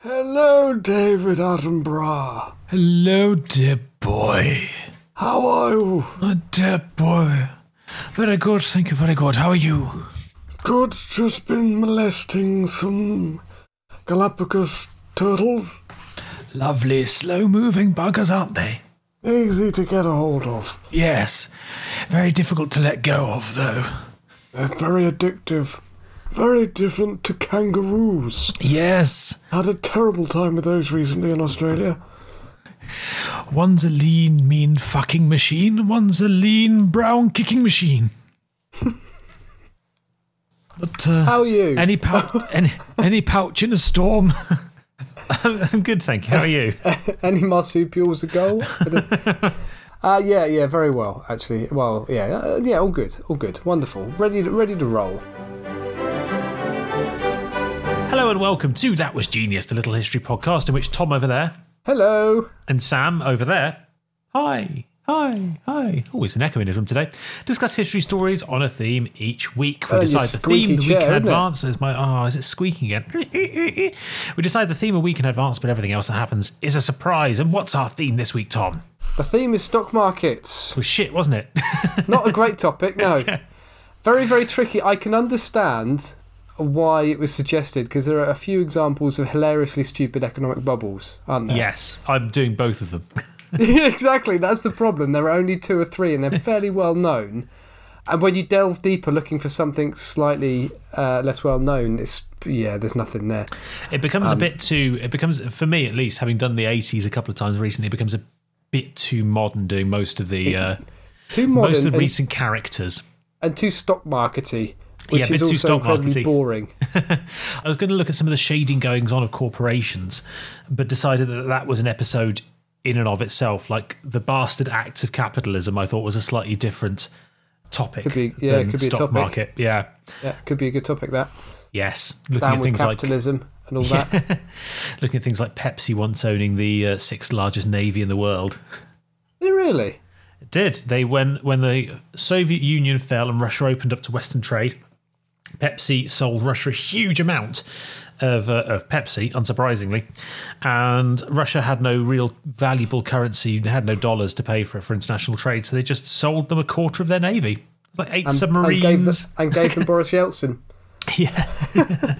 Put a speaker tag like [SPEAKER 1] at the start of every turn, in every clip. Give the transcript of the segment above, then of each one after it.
[SPEAKER 1] Hello, David Attenborough.
[SPEAKER 2] Hello, dear boy.
[SPEAKER 1] How are you?
[SPEAKER 2] Oh, dear boy. Very good, thank you, very good. How are you?
[SPEAKER 1] Good, just been molesting some Galapagos turtles.
[SPEAKER 2] Lovely, slow moving buggers, aren't they?
[SPEAKER 1] Easy to get a hold of.
[SPEAKER 2] Yes. Very difficult to let go of, though.
[SPEAKER 1] They're very addictive. Very different to kangaroos.
[SPEAKER 2] Yes.
[SPEAKER 1] Had a terrible time with those recently in Australia.
[SPEAKER 2] One's a lean, mean fucking machine, one's a lean, brown kicking machine. but, uh,
[SPEAKER 3] How are you?
[SPEAKER 2] Any pouch, any, any pouch in a storm? I'm good, thank you. How are you?
[SPEAKER 3] Any marsupials a goal? uh, yeah, yeah, very well, actually. Well, yeah, uh, yeah, all good, all good, wonderful, ready, to, ready to roll.
[SPEAKER 2] Hello and welcome to That Was Genius, the little history podcast in which Tom over there
[SPEAKER 3] Hello.
[SPEAKER 2] and Sam over there. Hi, hi, hi. Oh, Always an echo in from today. Discuss history stories on a theme each week. We
[SPEAKER 3] Oh,
[SPEAKER 2] decide the theme the week in advance. Is my oh, is it squeaking again? we decide the theme a week in advance, but everything else that happens is a surprise. And what's our theme this week, Tom?
[SPEAKER 3] The theme is stock markets.
[SPEAKER 2] Was shit, wasn't it?
[SPEAKER 3] Not a great topic, no. Very, very tricky. I can understand why it was suggested because there are a few examples of hilariously stupid economic bubbles, aren't there?
[SPEAKER 2] yes, I'm doing both of them.
[SPEAKER 3] exactly. That's the problem. There are only two or three, and they're fairly well known. And when you delve deeper, looking for something slightly uh, less well known, it's yeah, there's nothing there.
[SPEAKER 2] It becomes a bit too. It becomes for me at least, having done the '80s a couple of times recently, it becomes a bit too modern doing most of the uh,
[SPEAKER 3] Too modern
[SPEAKER 2] most of the
[SPEAKER 3] and,
[SPEAKER 2] recent characters.
[SPEAKER 3] and too stock markety, which
[SPEAKER 2] Yeah, a bit
[SPEAKER 3] is
[SPEAKER 2] too
[SPEAKER 3] also
[SPEAKER 2] stock
[SPEAKER 3] incredibly
[SPEAKER 2] markety.
[SPEAKER 3] boring.
[SPEAKER 2] I was going to look at some of the shading goings on of corporations, but decided that that was an episode in and of itself. Like the bastard acts of capitalism, I thought was a slightly different topic.
[SPEAKER 3] Could be- yeah, could be a
[SPEAKER 2] stock
[SPEAKER 3] topic.
[SPEAKER 2] market. Yeah.
[SPEAKER 3] Yeah, could be a good topic. That
[SPEAKER 2] Yes. Looking
[SPEAKER 3] down
[SPEAKER 2] at things like
[SPEAKER 3] capitalism and all that.
[SPEAKER 2] looking at things like Pepsi once owning the uh, sixth largest navy in the world.
[SPEAKER 3] really?
[SPEAKER 2] It did. They when when the Soviet Union fell and Russia opened up to Western trade, Pepsi sold Russia a huge amount of uh, of Pepsi, unsurprisingly, and Russia had no real valuable currency, They had no dollars to pay for for international trade, so they just sold them a quarter of their navy, like eight
[SPEAKER 3] And gave,
[SPEAKER 2] submarines.
[SPEAKER 3] them, and gave them Boris Yeltsin.
[SPEAKER 2] yeah,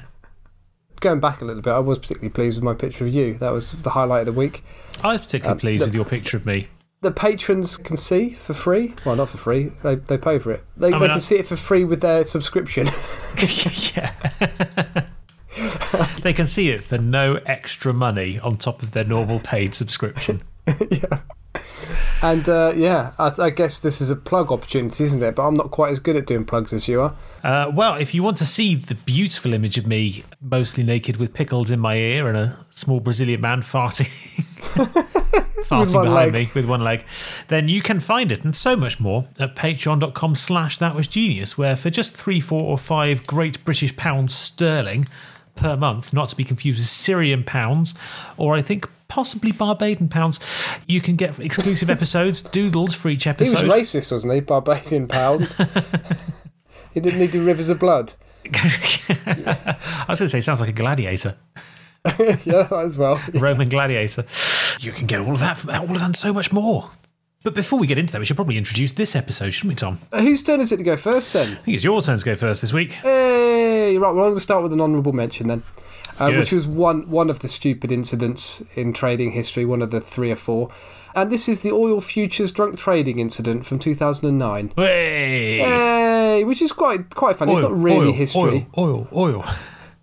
[SPEAKER 3] Going back a little bit, I was particularly pleased with my picture of you. That was the highlight of the week.
[SPEAKER 2] I was particularly
[SPEAKER 3] Um,
[SPEAKER 2] pleased
[SPEAKER 3] the-
[SPEAKER 2] with your picture of me.
[SPEAKER 3] the patrons can see for free. Well, not for free. They they pay for it. They,
[SPEAKER 2] I
[SPEAKER 3] they can
[SPEAKER 2] I-
[SPEAKER 3] see it for free with their subscription.
[SPEAKER 2] yeah. they can see it for no extra money on top of their normal paid subscription. Yeah.
[SPEAKER 3] And uh, yeah, I, I guess this is a plug opportunity, isn't it? But I'm not quite as good at doing plugs as you are.
[SPEAKER 2] Uh, well, if you want to see the beautiful image of me, mostly naked with pickles in my ear and a small Brazilian man farting, farting behind
[SPEAKER 3] leg.
[SPEAKER 2] me with one leg, then you can find it and so much more at patreon.com slash that was genius, where for just three, four, or five great British pounds sterling per month, not to be confused with Syrian pounds, or I think possibly Barbadian pounds, you can get exclusive episodes, doodles for each episode.
[SPEAKER 3] He was racist, wasn't he? Barbadian pound. he didn't need the rivers of blood.
[SPEAKER 2] I was going to say, sounds like a gladiator.
[SPEAKER 3] yeah, as well.
[SPEAKER 2] Roman gladiator. You can get all of that, all of that, and so much more. But before we get into that, we should probably introduce this episode, shouldn't we, Tom?
[SPEAKER 3] Uh, Whose turn is it to go first then?
[SPEAKER 2] I think it's your turn to go first this week.
[SPEAKER 3] Hey, right. Well, I'm going to start with an honourable mention then, uh, which was one one of the stupid incidents in trading history, one of the three or four, and this is the oil futures drunk trading incident from 2009.
[SPEAKER 2] Hey!
[SPEAKER 3] Hey, which is quite quite funny. it's not really
[SPEAKER 2] oil,
[SPEAKER 3] history.
[SPEAKER 2] Oil, oil, oil.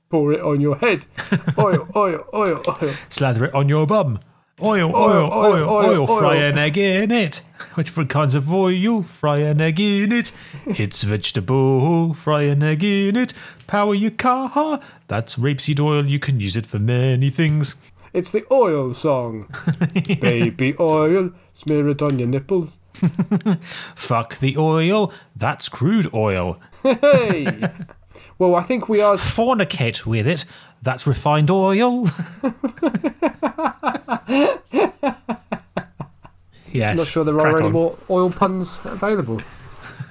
[SPEAKER 3] Pour it on your head. oil, oil, oil, oil.
[SPEAKER 2] Slather it on your bum. Oil, oil,
[SPEAKER 3] Oil,
[SPEAKER 2] oil, Fry an egg in it. Different kinds of oil, fry an egg in it. It's vegetable, fry an egg in it. Power your car. That's rapeseed oil. You can use it for many things.
[SPEAKER 3] It's the oil song. Baby oil, smear it on your nipples.
[SPEAKER 2] Fuck the oil. That's crude oil.
[SPEAKER 3] Hey. well, I think we are.
[SPEAKER 2] Fornicate with it. That's refined oil. yes.
[SPEAKER 3] Not sure there are any more oil puns available.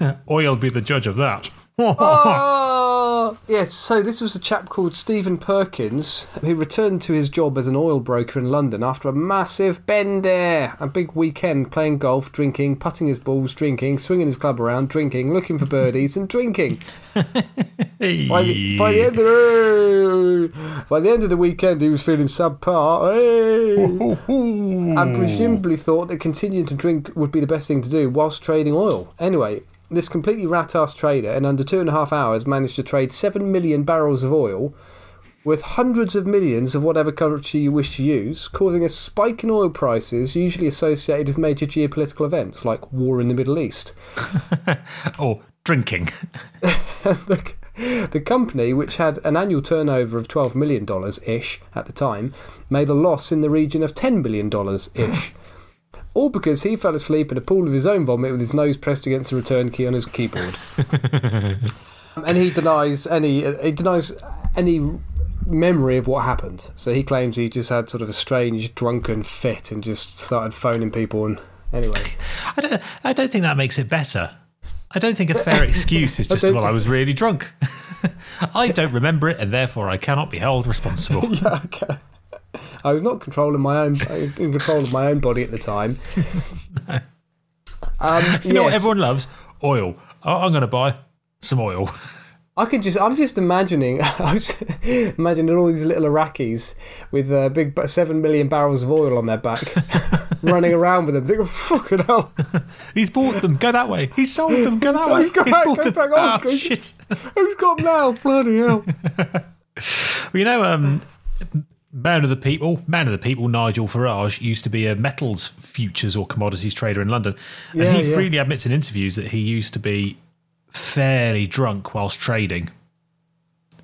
[SPEAKER 2] Oil be the judge of that.
[SPEAKER 3] Oh, Yes, so this was a chap called Stephen Perkins who returned to his job as an oil broker in London after a massive bender, a big weekend playing golf, drinking, putting his balls, drinking, swinging his club around, drinking, looking for birdies, and drinking. By the, by the end of the, by the end of the weekend, he was feeling subpar, hey! and presumably thought that continuing to drink would be the best thing to do whilst trading oil. Anyway, this completely rat-ass trader, in under two and a half hours, managed to trade seven million barrels of oil with hundreds of millions of whatever currency you wish to use, causing a spike in oil prices usually associated with major geopolitical events like war in the Middle East.
[SPEAKER 2] or drinking.
[SPEAKER 3] the, the company, which had an annual turnover of $12 million ish at the time, made a loss in the region of $10 million ish. All because he fell asleep in a pool of his own vomit with his nose pressed against the return key on his keyboard. Um, and he denies any he denies any memory of what happened. So he claims he just had sort of a strange drunken fit and just started phoning people and anyway.
[SPEAKER 2] I don't. I don't think that makes it better. I don't think a fair excuse is just well, I was really drunk. I don't remember it, and therefore I cannot be held responsible.
[SPEAKER 3] yeah, okay. I was not controlling my own in control of my own body at the time. Um,
[SPEAKER 2] You know what everyone loves? Oil. I'm going to buy some oil.
[SPEAKER 3] I can just, I'm just imagining, I was imagining all these little Iraqis with uh, big seven million barrels of oil on their back, running around with them. Thinking, fucking hell,
[SPEAKER 2] He's bought them. Go that way. He's sold them. Go that way.
[SPEAKER 3] He's got-
[SPEAKER 2] bought
[SPEAKER 3] go
[SPEAKER 2] them.
[SPEAKER 3] back on,
[SPEAKER 2] Oh, shit.
[SPEAKER 3] who's got them now? Bloody hell!
[SPEAKER 2] Well, you know, um, man of the people, man of the people, Nigel Farage used to be a metals futures or commodities trader in London,
[SPEAKER 3] Yeah,
[SPEAKER 2] and he
[SPEAKER 3] yeah.
[SPEAKER 2] freely admits in interviews that he used to be fairly drunk whilst trading.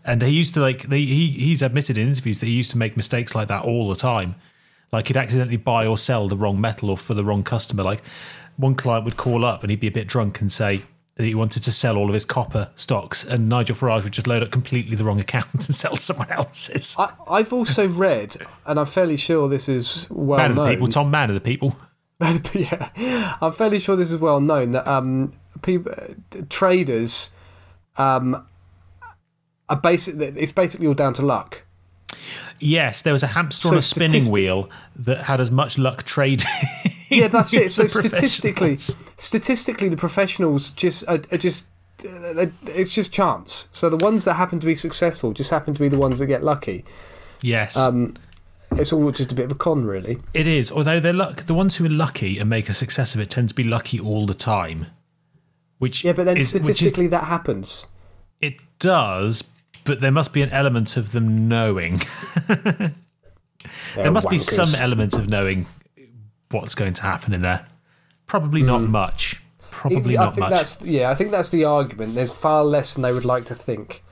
[SPEAKER 2] And he used to like they, he he's admitted in interviews that he used to make mistakes like that all the time. Like he'd accidentally buy or sell the wrong metal or for the wrong customer. Like one client would call up and he'd be a bit drunk and say he wanted to sell all of his copper stocks, and Nigel Farage would just load up completely the wrong account and sell someone else's.
[SPEAKER 3] I, I've also read, and I'm fairly sure this is well
[SPEAKER 2] man of the
[SPEAKER 3] known.
[SPEAKER 2] people, Tom, man of the people.
[SPEAKER 3] yeah, I'm fairly sure this is well known that um, people, traders, um, are basic. It's basically all down to luck.
[SPEAKER 2] Yes, there was a hamster
[SPEAKER 3] So
[SPEAKER 2] on a spinning wheel that had as much luck trading.
[SPEAKER 3] Yeah, that's it. So statistically, statistically, the professionals just are, are just. uh, It's just chance. So the ones that happen to be successful just happen to be the ones that get lucky.
[SPEAKER 2] yes,
[SPEAKER 3] Um, it's all just a bit of a con, really.
[SPEAKER 2] it is. Although they're luck, the ones who are lucky and make a success of it tend to be lucky all the time. Which
[SPEAKER 3] Yeah, but then
[SPEAKER 2] is, which is-
[SPEAKER 3] statistically, that happens.
[SPEAKER 2] it does. But there must be an element of them knowing. there must be some element of knowing what's going to happen in there. Probably not much. Probably
[SPEAKER 3] Hmm. I
[SPEAKER 2] not
[SPEAKER 3] think
[SPEAKER 2] much.
[SPEAKER 3] that's yeah. I think that's the argument. There's far less than they would like to think.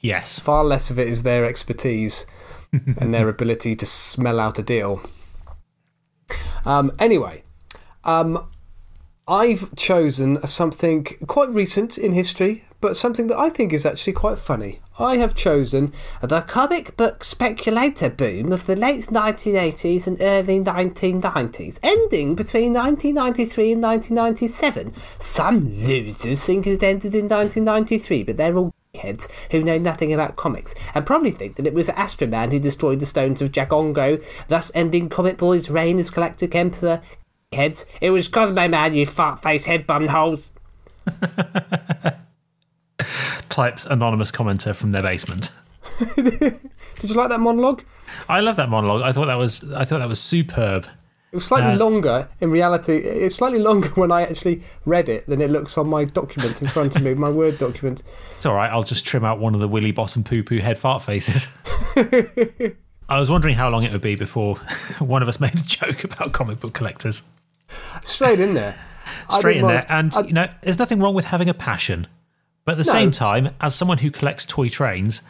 [SPEAKER 2] Yes.
[SPEAKER 3] Far less of it is their expertise and their ability to smell out a deal. Um, anyway, um, I've chosen something quite recent in history, but something that I think is actually quite funny. I have chosen the comic book speculator boom of the late 1980s and early 1990s, ending between 1993 and 1997. Some losers think it ended in 1993, but they're all heads who know nothing about comics and probably think that it was Astroman who destroyed the stones of Jagongo, thus ending Comic Boy's reign as Galactic Emperor. Heads, it was Cosmo Man, you fart face head bum holes.
[SPEAKER 2] Types anonymous commenter from their basement.
[SPEAKER 3] Did you like that monologue?
[SPEAKER 2] I love that monologue. I thought that was I thought that was superb.
[SPEAKER 3] It was slightly
[SPEAKER 2] Uh,
[SPEAKER 3] longer in reality. It's slightly longer when I actually read it than it looks on my document in front of me, my Word document.
[SPEAKER 2] It's all right. I'll just trim out one of the willy bottom poo poo head fart faces. I was wondering how long it would be before one of us made a joke about comic book collectors.
[SPEAKER 3] Straight in there.
[SPEAKER 2] Straight in there. And,
[SPEAKER 3] I-
[SPEAKER 2] you know, there's nothing wrong with having a passion. But at the
[SPEAKER 3] No.
[SPEAKER 2] same time, as someone who collects toy trains,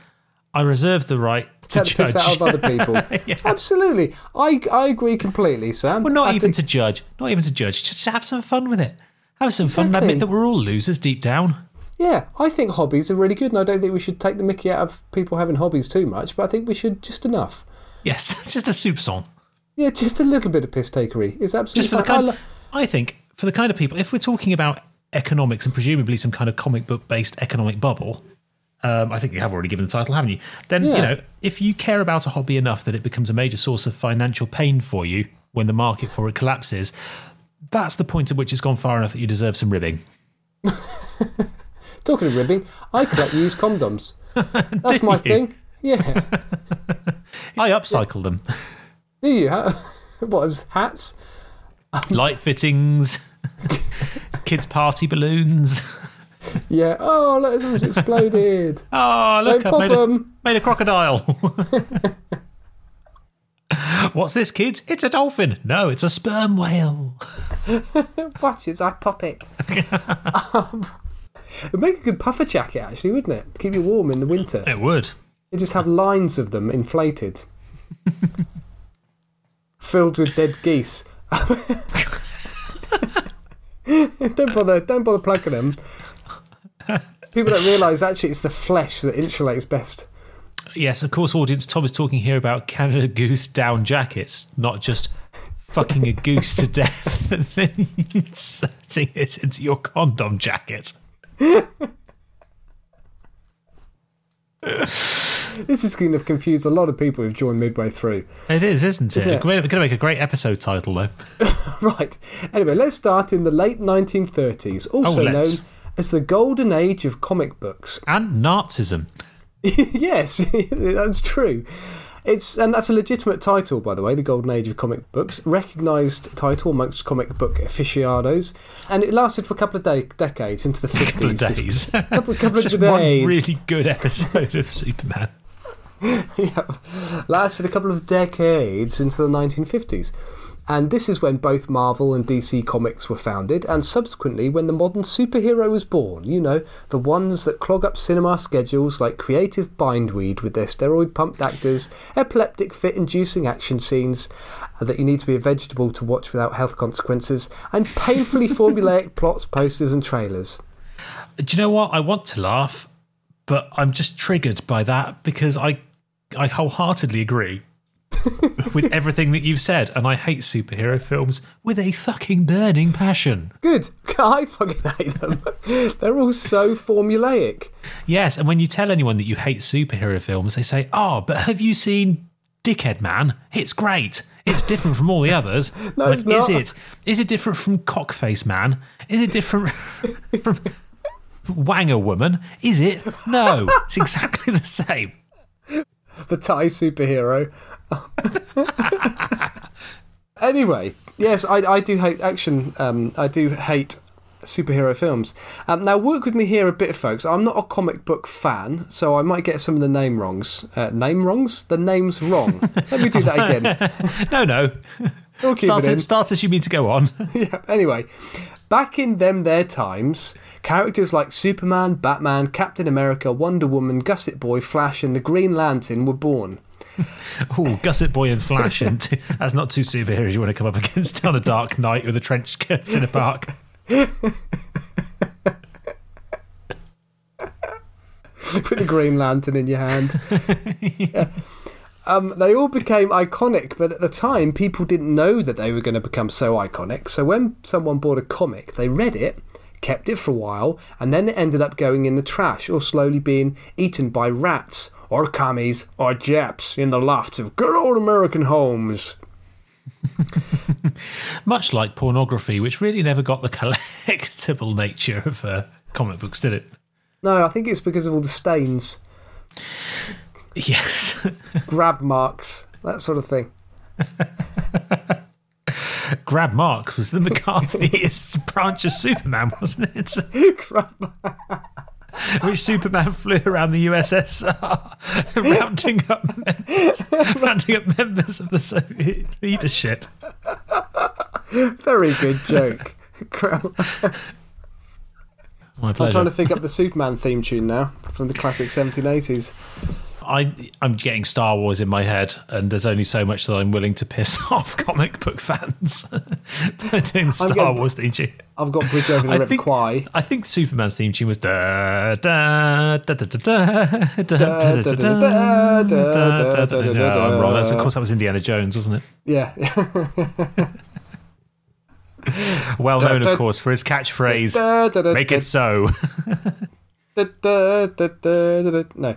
[SPEAKER 2] I reserve the right to
[SPEAKER 3] take the piss
[SPEAKER 2] judge.
[SPEAKER 3] out of other people. Absolutely. I, I agree completely, Sam.
[SPEAKER 2] well, not
[SPEAKER 3] I
[SPEAKER 2] even
[SPEAKER 3] think-
[SPEAKER 2] to judge. Not even to judge. Just to have some fun with it. Have some fun and admit that we're all losers deep down.
[SPEAKER 3] Yeah, I think hobbies are really good, and I don't think we should take the mickey out of people having hobbies too much, but I think we should just enough.
[SPEAKER 2] Yes, just a soup song.
[SPEAKER 3] Yeah, just a little bit of piss takery is absolutely
[SPEAKER 2] just for the
[SPEAKER 3] fine. I
[SPEAKER 2] kind.
[SPEAKER 3] lo-
[SPEAKER 2] I think for the kind of people, if we're talking about economics and presumably some kind of comic book based economic bubble, um, I think you have already given the title, haven't you? Then, you know, if you care about a hobby enough that it becomes a major source of financial pain for you when the market for it collapses, that's the point at which it's gone far enough that you deserve some ribbing.
[SPEAKER 3] Talking of ribbing, I collect used condoms. That's my
[SPEAKER 2] you?
[SPEAKER 3] thing. Yeah.
[SPEAKER 2] I upcycle them.
[SPEAKER 3] Do you? Ha- What, as hats?
[SPEAKER 2] Light fittings, kids' party balloons.
[SPEAKER 3] Yeah. Oh, look, someone's exploded.
[SPEAKER 2] Oh,
[SPEAKER 3] Don't
[SPEAKER 2] look, I've made a, made a crocodile. What's this, kids? It's a dolphin. No, it's a sperm whale.
[SPEAKER 3] Watch it, I pop it. um, it'd make a good puffer jacket, actually, wouldn't it? Keep you warm in the winter.
[SPEAKER 2] It would.
[SPEAKER 3] You just have lines of them inflated, filled with dead geese. don't bother. Don't bother plugging them. People don't realise actually it's the flesh that insulates best.
[SPEAKER 2] Yes, of course, audience. Tom is talking here about Canada Goose down jackets, not just fucking a goose to death and then inserting it into your condom jacket.
[SPEAKER 3] This is going to confuse a lot of people who've joined midway through.
[SPEAKER 2] It is, isn't it?
[SPEAKER 3] it?
[SPEAKER 2] We're going to make a great episode title, though.
[SPEAKER 3] Right. Anyway, let's start in the late 1930s, also oh,
[SPEAKER 2] known
[SPEAKER 3] as the golden age of comic books.
[SPEAKER 2] And Nazism.
[SPEAKER 3] yes, that's true. It's and that's a legitimate title, by the way. The Golden Age of comic books, recognised title amongst comic book aficionados, and it lasted for a couple of de- decades into the
[SPEAKER 2] Couple of
[SPEAKER 3] fifties.
[SPEAKER 2] days.
[SPEAKER 3] Couple, couple of days.
[SPEAKER 2] one really good episode of Superman.
[SPEAKER 3] lasted a couple of decades into the 1950s. And this is when both Marvel and DC Comics were founded, and subsequently when the modern superhero was born. You know, the ones that clog up cinema schedules like creative bindweed with their steroid pumped actors, epileptic fit inducing action scenes that you need to be a vegetable to watch without health consequences, and painfully formulaic plots, posters, and trailers.
[SPEAKER 2] Do you know what? I want to laugh, but I'm just triggered by that because I, I wholeheartedly agree with everything that you've said, and I hate superhero films with a fucking burning passion.
[SPEAKER 3] Good. I fucking hate them. They're all so formulaic.
[SPEAKER 2] Yes, and when you tell anyone that you hate superhero films, they say, "Oh, but have you seen Dickhead Man? It's great. It's different from all the others."
[SPEAKER 3] No, it's
[SPEAKER 2] Is it? Is it different from Cockface Man? Is it different from Wanger Woman? Is it? No, it's exactly the same.
[SPEAKER 3] The Thai superhero. anyway, yes, I, I do hate action. Um, I do hate superhero films. Um, now, work with me here a bit, folks. I'm not a comic book fan, so I might get some of the name wrongs. Uh, name wrongs? The name's wrong. Let me do that again.
[SPEAKER 2] No, no.
[SPEAKER 3] We'll
[SPEAKER 2] Start,
[SPEAKER 3] it
[SPEAKER 2] start as you mean to go on.
[SPEAKER 3] yeah. Anyway, back in them their times, characters like Superman, Batman, Captain America, Wonder Woman, Gusset Boy, Flash, and the Green Lantern were born.
[SPEAKER 2] Oh, Gusset Boy and Flash, and that's not two superheroes you want to come up against on a dark night with a trench coat in a park.
[SPEAKER 3] Put the Green Lantern in your hand. Yeah. Um, they all became iconic, but at the time, people didn't know that they were going to become so iconic. So when someone bought a comic, they read it, kept it for a while, and then it ended up going in the trash or slowly being eaten by rats or commies or Japs in the lofts of good old American homes.
[SPEAKER 2] Much like pornography, which really never got the collectible nature of uh, comic books, did it?
[SPEAKER 3] No, I think it's because of all the stains,
[SPEAKER 2] Yes.
[SPEAKER 3] grab marks, that sort of thing.
[SPEAKER 2] Grab Mark was the McCarthyist branch of Superman, wasn't it?
[SPEAKER 3] grab
[SPEAKER 2] Which Superman flew around the USSR, rounding up members, rounding up members of the Soviet leadership.
[SPEAKER 3] Very good joke. I'm trying to think up the Superman theme tune now from the classic 1780s.
[SPEAKER 2] I, I'm getting Star Wars in my head, and there's only so much that I'm willing to piss off comic book fans by doing Star
[SPEAKER 3] getting-
[SPEAKER 2] Wars theme tune.
[SPEAKER 3] I've got Bridge Over the
[SPEAKER 2] I
[SPEAKER 3] River
[SPEAKER 2] think,
[SPEAKER 3] Kwai.
[SPEAKER 2] I think Superman's theme tune was da da da da da da da da da da da da No, I'm wrong. That's, of course, that was Indiana Jones, wasn't it?
[SPEAKER 3] Yeah.
[SPEAKER 2] Well known,
[SPEAKER 3] da-
[SPEAKER 2] of course, for his catchphrase "Make it so."
[SPEAKER 3] da, da, da, da, da, da. No.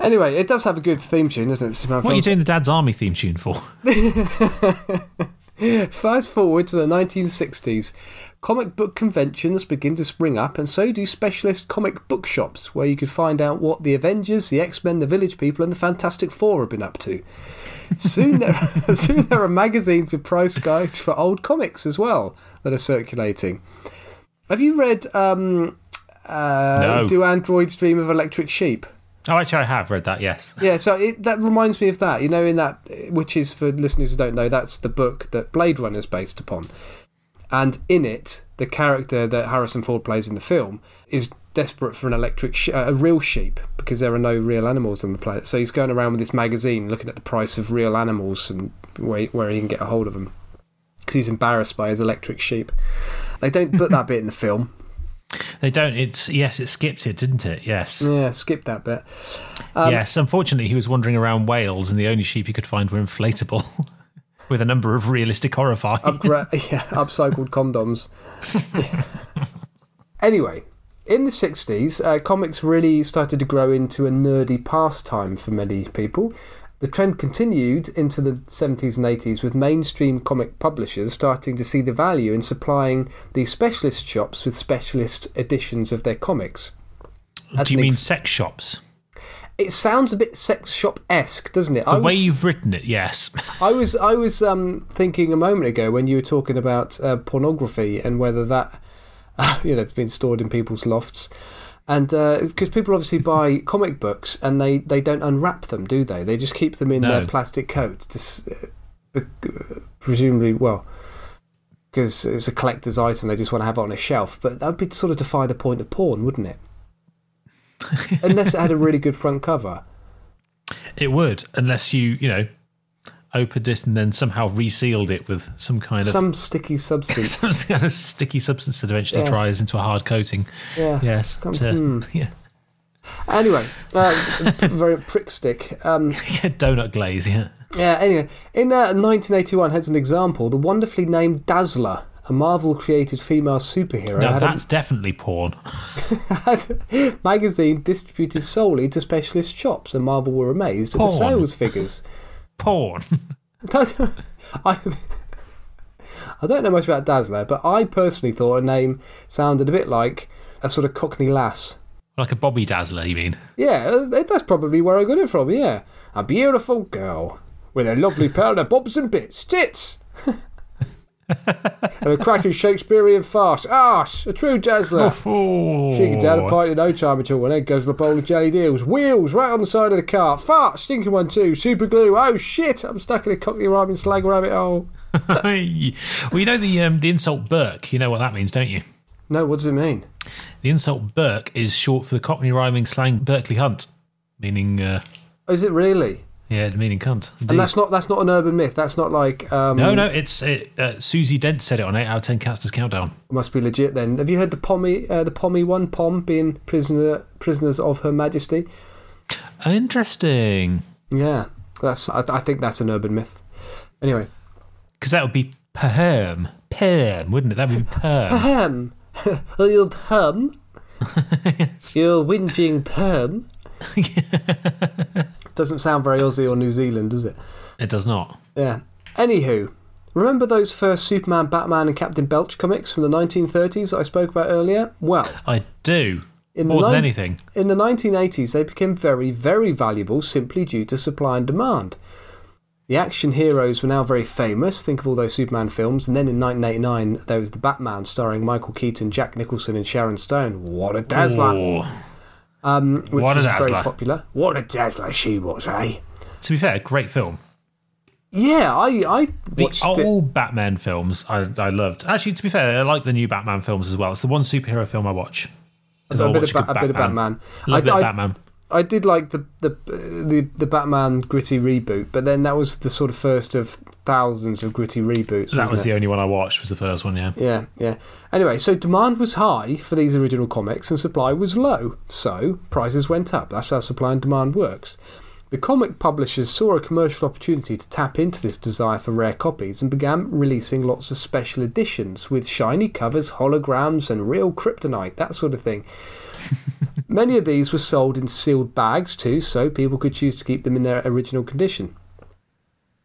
[SPEAKER 3] Anyway, it does have a good theme tune, doesn't it? Superman
[SPEAKER 2] What are you doing the Dad's Army theme tune for?
[SPEAKER 3] Fast forward to the 1960s. Comic book conventions begin to spring up, and so do specialist comic book shops, where you could find out what the Avengers, the X Men, the Village People, and the Fantastic Four have been up to. Soon there, soon there are magazines with price guides for old comics as well that are circulating. Have you read um, uh,
[SPEAKER 2] No.
[SPEAKER 3] Do Androids Dream of Electric Sheep?
[SPEAKER 2] Oh, actually, I have read that. Yes.
[SPEAKER 3] Yeah, so it, that reminds me of that. You know, in that, which is for listeners who don't know, that's the book that Blade Runner is based upon. And in it, the character that Harrison Ford plays in the film is desperate for an electric, sh- uh, a real sheep, because there are no real animals on the planet. So he's going around with this magazine looking at the price of real animals and where, where he can get a hold of them. Because he's embarrassed by his electric sheep. They don't put that bit in the film.
[SPEAKER 2] They don't. It's yes, it skipped it, didn't it? Yes.
[SPEAKER 3] Yeah, skip that bit. Um,
[SPEAKER 2] yes. Unfortunately, he was wandering around Wales, and the only sheep he could find were inflatable, with a number of realistic horrifying.
[SPEAKER 3] Upgra- yeah, upcycled condoms. anyway, in the 60s, uh, comics really started to grow into a nerdy pastime for many people. The trend continued into the 70s and 80s with mainstream comic publishers starting to see the value in supplying these specialist shops with specialist editions of their comics. That's
[SPEAKER 2] Do you
[SPEAKER 3] an
[SPEAKER 2] mean
[SPEAKER 3] ex-
[SPEAKER 2] sex shops?
[SPEAKER 3] it sounds a bit sex shop esque, doesn't it?
[SPEAKER 2] The way you've written it, yes.
[SPEAKER 3] I was I was um, thinking a moment ago when you were talking about uh, pornography and whether that you know has been stored in people's lofts, and because people obviously buy comic books and they, they don't unwrap them, do they? They just keep them in
[SPEAKER 2] No.
[SPEAKER 3] their plastic coat, to, uh, presumably well. Because it's a collector's item, they just want to have it on a shelf. But that would be sort of defy the point of porn, wouldn't it? Unless it had a really good front cover.
[SPEAKER 2] It would, unless you, you know, opened it and then somehow resealed it with some kind of
[SPEAKER 3] Some sticky substance.
[SPEAKER 2] some kind of sticky substance that eventually
[SPEAKER 3] Yeah.
[SPEAKER 2] dries into a hard coating.
[SPEAKER 3] Yeah.
[SPEAKER 2] Yes.
[SPEAKER 3] Come-
[SPEAKER 2] to-
[SPEAKER 3] hmm.
[SPEAKER 2] yeah.
[SPEAKER 3] Anyway, uh, very prick stick. Um,
[SPEAKER 2] yeah. Donut glaze. Yeah.
[SPEAKER 3] yeah, anyway, in uh, 1981, as an example, the wonderfully named Dazzler, a Marvel created female superhero,
[SPEAKER 2] No, that's definitely porn.
[SPEAKER 3] a magazine distributed solely to specialist shops, and Marvel were amazed at the sales figures.
[SPEAKER 2] Porn.
[SPEAKER 3] I, I don't know much about Dazzler, but I personally thought her name sounded a bit like a sort of Cockney lass.
[SPEAKER 2] like a Bobby Dazzler, you mean?
[SPEAKER 3] Yeah, uh, that's probably where I got it from, yeah. A beautiful girl with a lovely pair of bobs and bits. Tits! and a cracking Shakespearean farce. Arse! A true dazzler.
[SPEAKER 2] Oh.
[SPEAKER 3] She can down a pint in no time at all, and then goes a bowl of jelly deals. Wheels right on the side of the car. Fart! Stinking one too. Super glue. Oh shit! I'm stuck in a cockney rhyming slag rabbit hole.
[SPEAKER 2] well, you know the um, the insult berk. You know what that means, don't you?
[SPEAKER 3] No, what does it mean?
[SPEAKER 2] The insult berk is short for the Cockney rhyming slang Berkeley Hunt, meaning uh,
[SPEAKER 3] Oh, is it really?
[SPEAKER 2] Yeah, the meaning cunt.
[SPEAKER 3] And that's not that's not an urban myth. That's not like um,
[SPEAKER 2] no, no, it's it, uh, Susie Dent said it on eight out of ten Cats Does Countdown.
[SPEAKER 3] Must be legit then. Have you heard the Pommy, uh, the Pommy one? Pom being prisoner, prisoners of Her Majesty.
[SPEAKER 2] Interesting,
[SPEAKER 3] Yeah, that's. I, I think that's an urban myth. Anyway,
[SPEAKER 2] because that would be perm, perm, wouldn't it? That would be perm.
[SPEAKER 3] ahem. Are you perm? You're whinging perm. Doesn't sound very Aussie or New Zealand, does it?
[SPEAKER 2] it does not.
[SPEAKER 3] Yeah. Anywho, remember those first Superman, Batman, and Captain Belch comics from the 1930s that I spoke about earlier? Well,
[SPEAKER 2] I do
[SPEAKER 3] in the
[SPEAKER 2] more than anything.
[SPEAKER 3] In the 1980s, they became very, very valuable simply due to supply and demand. The action heroes were now very famous. Think of all those Superman films. And then in 1989, there was the Batman starring Michael Keaton, Jack Nicholson, and Sharon Stone. What a dazzler!
[SPEAKER 2] Ooh.
[SPEAKER 3] Um, which
[SPEAKER 2] What a
[SPEAKER 3] was very popular. What a dazzler she was, eh?
[SPEAKER 2] To be fair, great film.
[SPEAKER 3] Yeah, I, I
[SPEAKER 2] The
[SPEAKER 3] watched
[SPEAKER 2] old
[SPEAKER 3] it.
[SPEAKER 2] Batman films I, I loved. Actually, to be fair, I like the new Batman films as well. It's the one superhero film I watch.
[SPEAKER 3] A bit,
[SPEAKER 2] watch
[SPEAKER 3] of, Ba- a bit of Batman.
[SPEAKER 2] Love
[SPEAKER 3] I,
[SPEAKER 2] a bit of Batman.
[SPEAKER 3] I did like the, the the the Batman gritty reboot, but then that was the sort of first of thousands of gritty reboots.
[SPEAKER 2] That
[SPEAKER 3] wasn't it?
[SPEAKER 2] the only one I watched. Was the first one, yeah.
[SPEAKER 3] Yeah, yeah. Anyway, so demand was high for these original comics and supply was low. So prices went up. That's how supply and demand works. The comic publishers saw a commercial opportunity to tap into this desire for rare copies and began releasing lots of special editions with shiny covers, holograms, and real kryptonite, that sort of thing. Many of these were sold in sealed bags too, so people could choose to keep them in their original condition.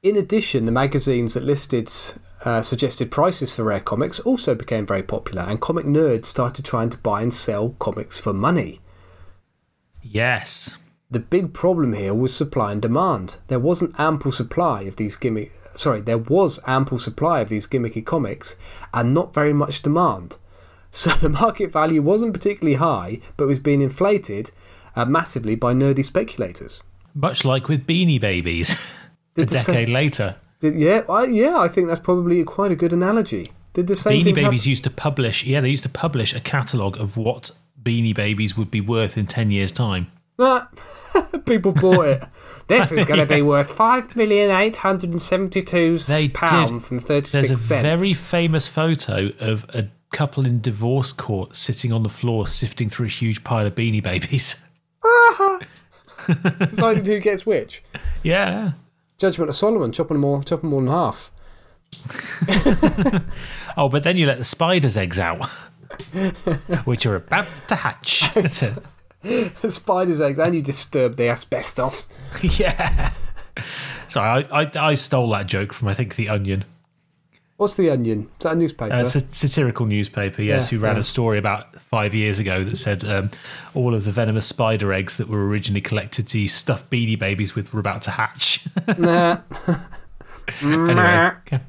[SPEAKER 3] In addition, the magazines that listed uh, suggested prices for rare comics also became very popular, and comic nerds started trying to buy and sell comics for money.
[SPEAKER 2] Yes.
[SPEAKER 3] The big problem here was supply and demand. There wasn't ample supply of these gimmick. Sorry, there was ample supply of these gimmicky comics, and not very much demand. So the market value wasn't particularly high, but was being inflated uh, massively by nerdy speculators.
[SPEAKER 2] Much like with Beanie Babies
[SPEAKER 3] Did sa-
[SPEAKER 2] decade later.
[SPEAKER 3] Did, yeah, I, yeah, I think that's probably quite a good analogy. Did the same
[SPEAKER 2] Beanie Babies used to publish, yeah, they used to publish a catalogue of what Beanie Babies would be worth in 10 years' time.
[SPEAKER 3] Ah, People bought it. This is going to be worth five million eight hundred and seventy-two
[SPEAKER 2] pounds
[SPEAKER 3] from
[SPEAKER 2] There's a
[SPEAKER 3] cents.
[SPEAKER 2] very famous photo of a couple in divorce court sitting on the floor sifting through a huge pile of Beanie Babies.
[SPEAKER 3] deciding who gets which.
[SPEAKER 2] Yeah.
[SPEAKER 3] Judgment of Solomon, chopping them all, chopping them all in half.
[SPEAKER 2] Oh, but then you let the spider's eggs out, which are about to hatch.
[SPEAKER 3] The spider's eggs, and you disturb the asbestos.
[SPEAKER 2] yeah. Sorry, I, I, I stole that joke from, I think, The Onion.
[SPEAKER 3] What's the Onion? Is that a newspaper?
[SPEAKER 2] A Uh, sa- satirical newspaper, yes,
[SPEAKER 3] Yeah,
[SPEAKER 2] who ran
[SPEAKER 3] yeah.
[SPEAKER 2] a story about five years ago that said um, all of the venomous spider eggs that were originally collected to stuff beanie babies with were about to hatch.
[SPEAKER 3] nah.
[SPEAKER 2] anyway, okay.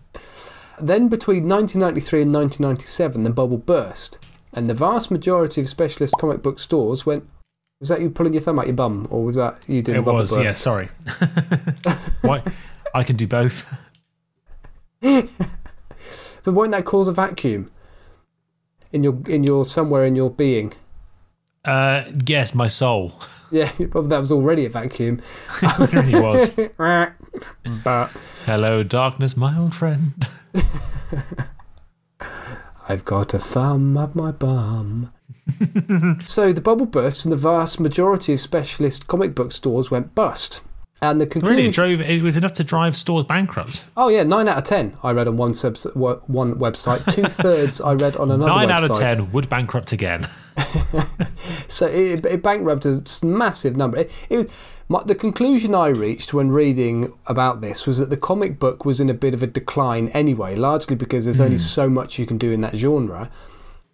[SPEAKER 3] Then between 1993 and 1997, the bubble burst, and the vast majority of specialist comic book stores went. Was that you pulling your thumb out your bum, or was that you doing
[SPEAKER 2] it
[SPEAKER 3] the bubble
[SPEAKER 2] was,
[SPEAKER 3] burst?
[SPEAKER 2] yeah, sorry. Why? I can do both.
[SPEAKER 3] But won't that cause a vacuum in your in your somewhere in your being?
[SPEAKER 2] Uh, yes, my soul.
[SPEAKER 3] Yeah, well, that was already a vacuum.
[SPEAKER 2] it really was.
[SPEAKER 3] but
[SPEAKER 2] Hello, darkness, my old friend.
[SPEAKER 3] I've got a thumb up my bum. so the bubble burst, and the vast majority of specialist comic book stores went bust. And the conclusion.
[SPEAKER 2] Really, drove. It was enough to drive stores bankrupt.
[SPEAKER 3] Oh yeah, nine out of ten. I read on one subs- one website. Two thirds I read on another.
[SPEAKER 2] Nine
[SPEAKER 3] website.
[SPEAKER 2] out of ten would bankrupt again.
[SPEAKER 3] So it, it bankrupted a massive number. It, it was, my, the conclusion I reached when reading about this was that the comic book was in a bit of a decline anyway, largely because there's only hmm. so much you can do in that genre,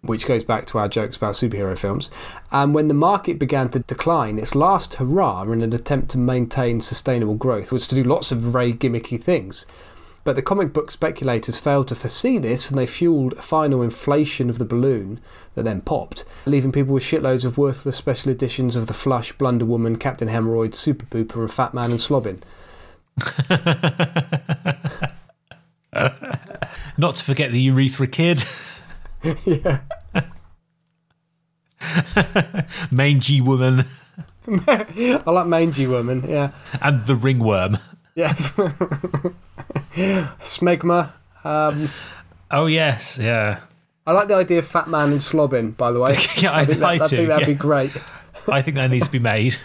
[SPEAKER 3] which goes back to our jokes about superhero films. And when the market began to decline, its last hurrah in an attempt to maintain sustainable growth was to do lots of very gimmicky things. But the comic book speculators failed to foresee this and they fueled a final inflation of the balloon that then popped, leaving people with shitloads of worthless special editions of The Flush, Blunder Woman, Captain Hemorrhoid, Super Pooper, and Fat Man and Slobbin.
[SPEAKER 2] Not to forget the urethra kid.
[SPEAKER 3] yeah.
[SPEAKER 2] Mangy woman
[SPEAKER 3] I like Mangy Woman, yeah.
[SPEAKER 2] and the ringworm.
[SPEAKER 3] Yes. Smegma. Um,
[SPEAKER 2] Oh yes, yeah.
[SPEAKER 3] I like the idea of Fat Man and Slobbin, by the way.
[SPEAKER 2] Yeah, I-
[SPEAKER 3] think, that,
[SPEAKER 2] I
[SPEAKER 3] I think that'd be great.
[SPEAKER 2] I think that needs to be made.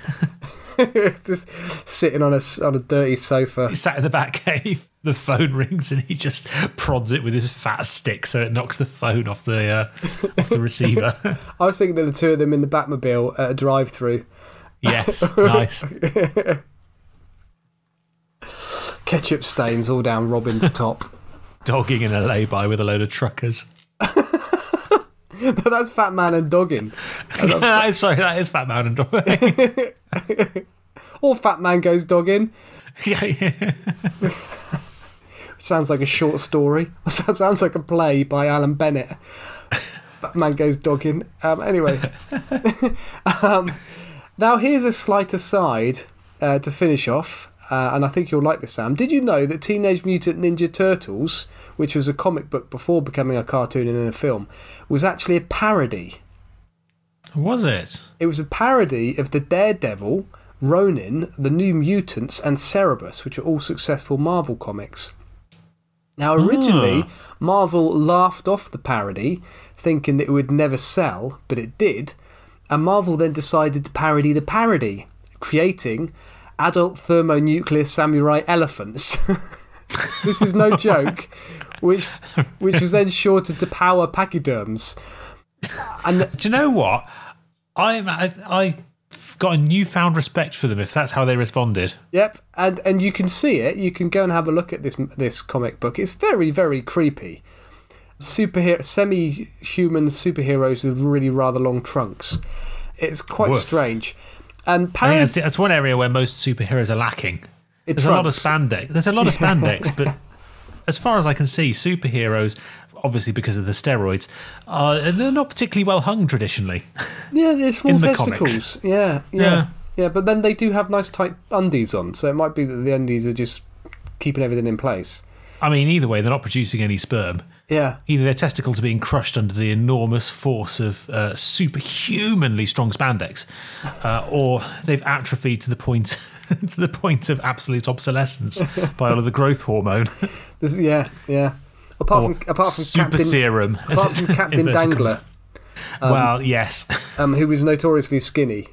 [SPEAKER 3] Just sitting on a, on a dirty sofa.
[SPEAKER 2] He sat in the back cave. The phone rings and he just prods it with his fat stick so it knocks the phone off the uh, off the receiver.
[SPEAKER 3] I was thinking of the two of them in the Batmobile at a drive through.
[SPEAKER 2] yes, nice.
[SPEAKER 3] Ketchup stains all down Robin's top.
[SPEAKER 2] Dogging in a lay-by with a load of truckers.
[SPEAKER 3] but that's Fat Man and Doggin.
[SPEAKER 2] Sorry, that is Fat Man and Dogging.
[SPEAKER 3] Or Fat Man Goes Dogging.
[SPEAKER 2] yeah, yeah.
[SPEAKER 3] Sounds like a short story. Sounds like a play by Alan Bennett. Fat Man Goes dogging. Um, anyway. um, now, here's a slight aside uh, to finish off. Uh, and I think you'll like this, Sam. Did you know that Teenage Mutant Ninja Turtles, which was a comic book before becoming a cartoon and then a film, was actually a parody?
[SPEAKER 2] Was it?
[SPEAKER 3] It was a parody of the Daredevil, Ronin, the New Mutants, and Cerebus, which are all successful Marvel comics. Now, ah. originally, Marvel laughed off the parody, thinking that it would never sell, but it did. And Marvel then decided to parody the parody, creating adult thermonuclear samurai elephants. this is no joke, which which was then shortened to power pachyderms. And
[SPEAKER 2] Do you know what? I'm I, I got a newfound respect for them if that's how they responded.
[SPEAKER 3] Yep, and and you can see it. You can go and have a look at this this comic book. It's very very creepy. Superhero, semi-human superheroes with really rather long trunks. It's quite
[SPEAKER 2] Woof.
[SPEAKER 3] strange. And
[SPEAKER 2] I think
[SPEAKER 3] Paris,
[SPEAKER 2] that's, that's one area where most superheroes are lacking. There's a lot of spandex. There's a lot of spandex, but as far as I can see, superheroes, obviously because of the steroids, are they're not particularly well hung traditionally.
[SPEAKER 3] Yeah, they're small testicles. Yeah, yeah,
[SPEAKER 2] Yeah.
[SPEAKER 3] yeah, But then they do have nice tight undies on, so it might be that the undies are just keeping everything in place.
[SPEAKER 2] I mean, either way, they're not producing any sperm.
[SPEAKER 3] Yeah,
[SPEAKER 2] Either their testicles are being crushed under the enormous force of uh, superhumanly strong spandex, uh, or they've atrophied to the point to the point of absolute obsolescence by all of the growth hormone
[SPEAKER 3] This, yeah, yeah. Apart
[SPEAKER 2] or
[SPEAKER 3] from apart from
[SPEAKER 2] super
[SPEAKER 3] Captain,
[SPEAKER 2] serum.
[SPEAKER 3] apart from Captain Dangler,
[SPEAKER 2] commas. well, yes,
[SPEAKER 3] um, who was notoriously skinny,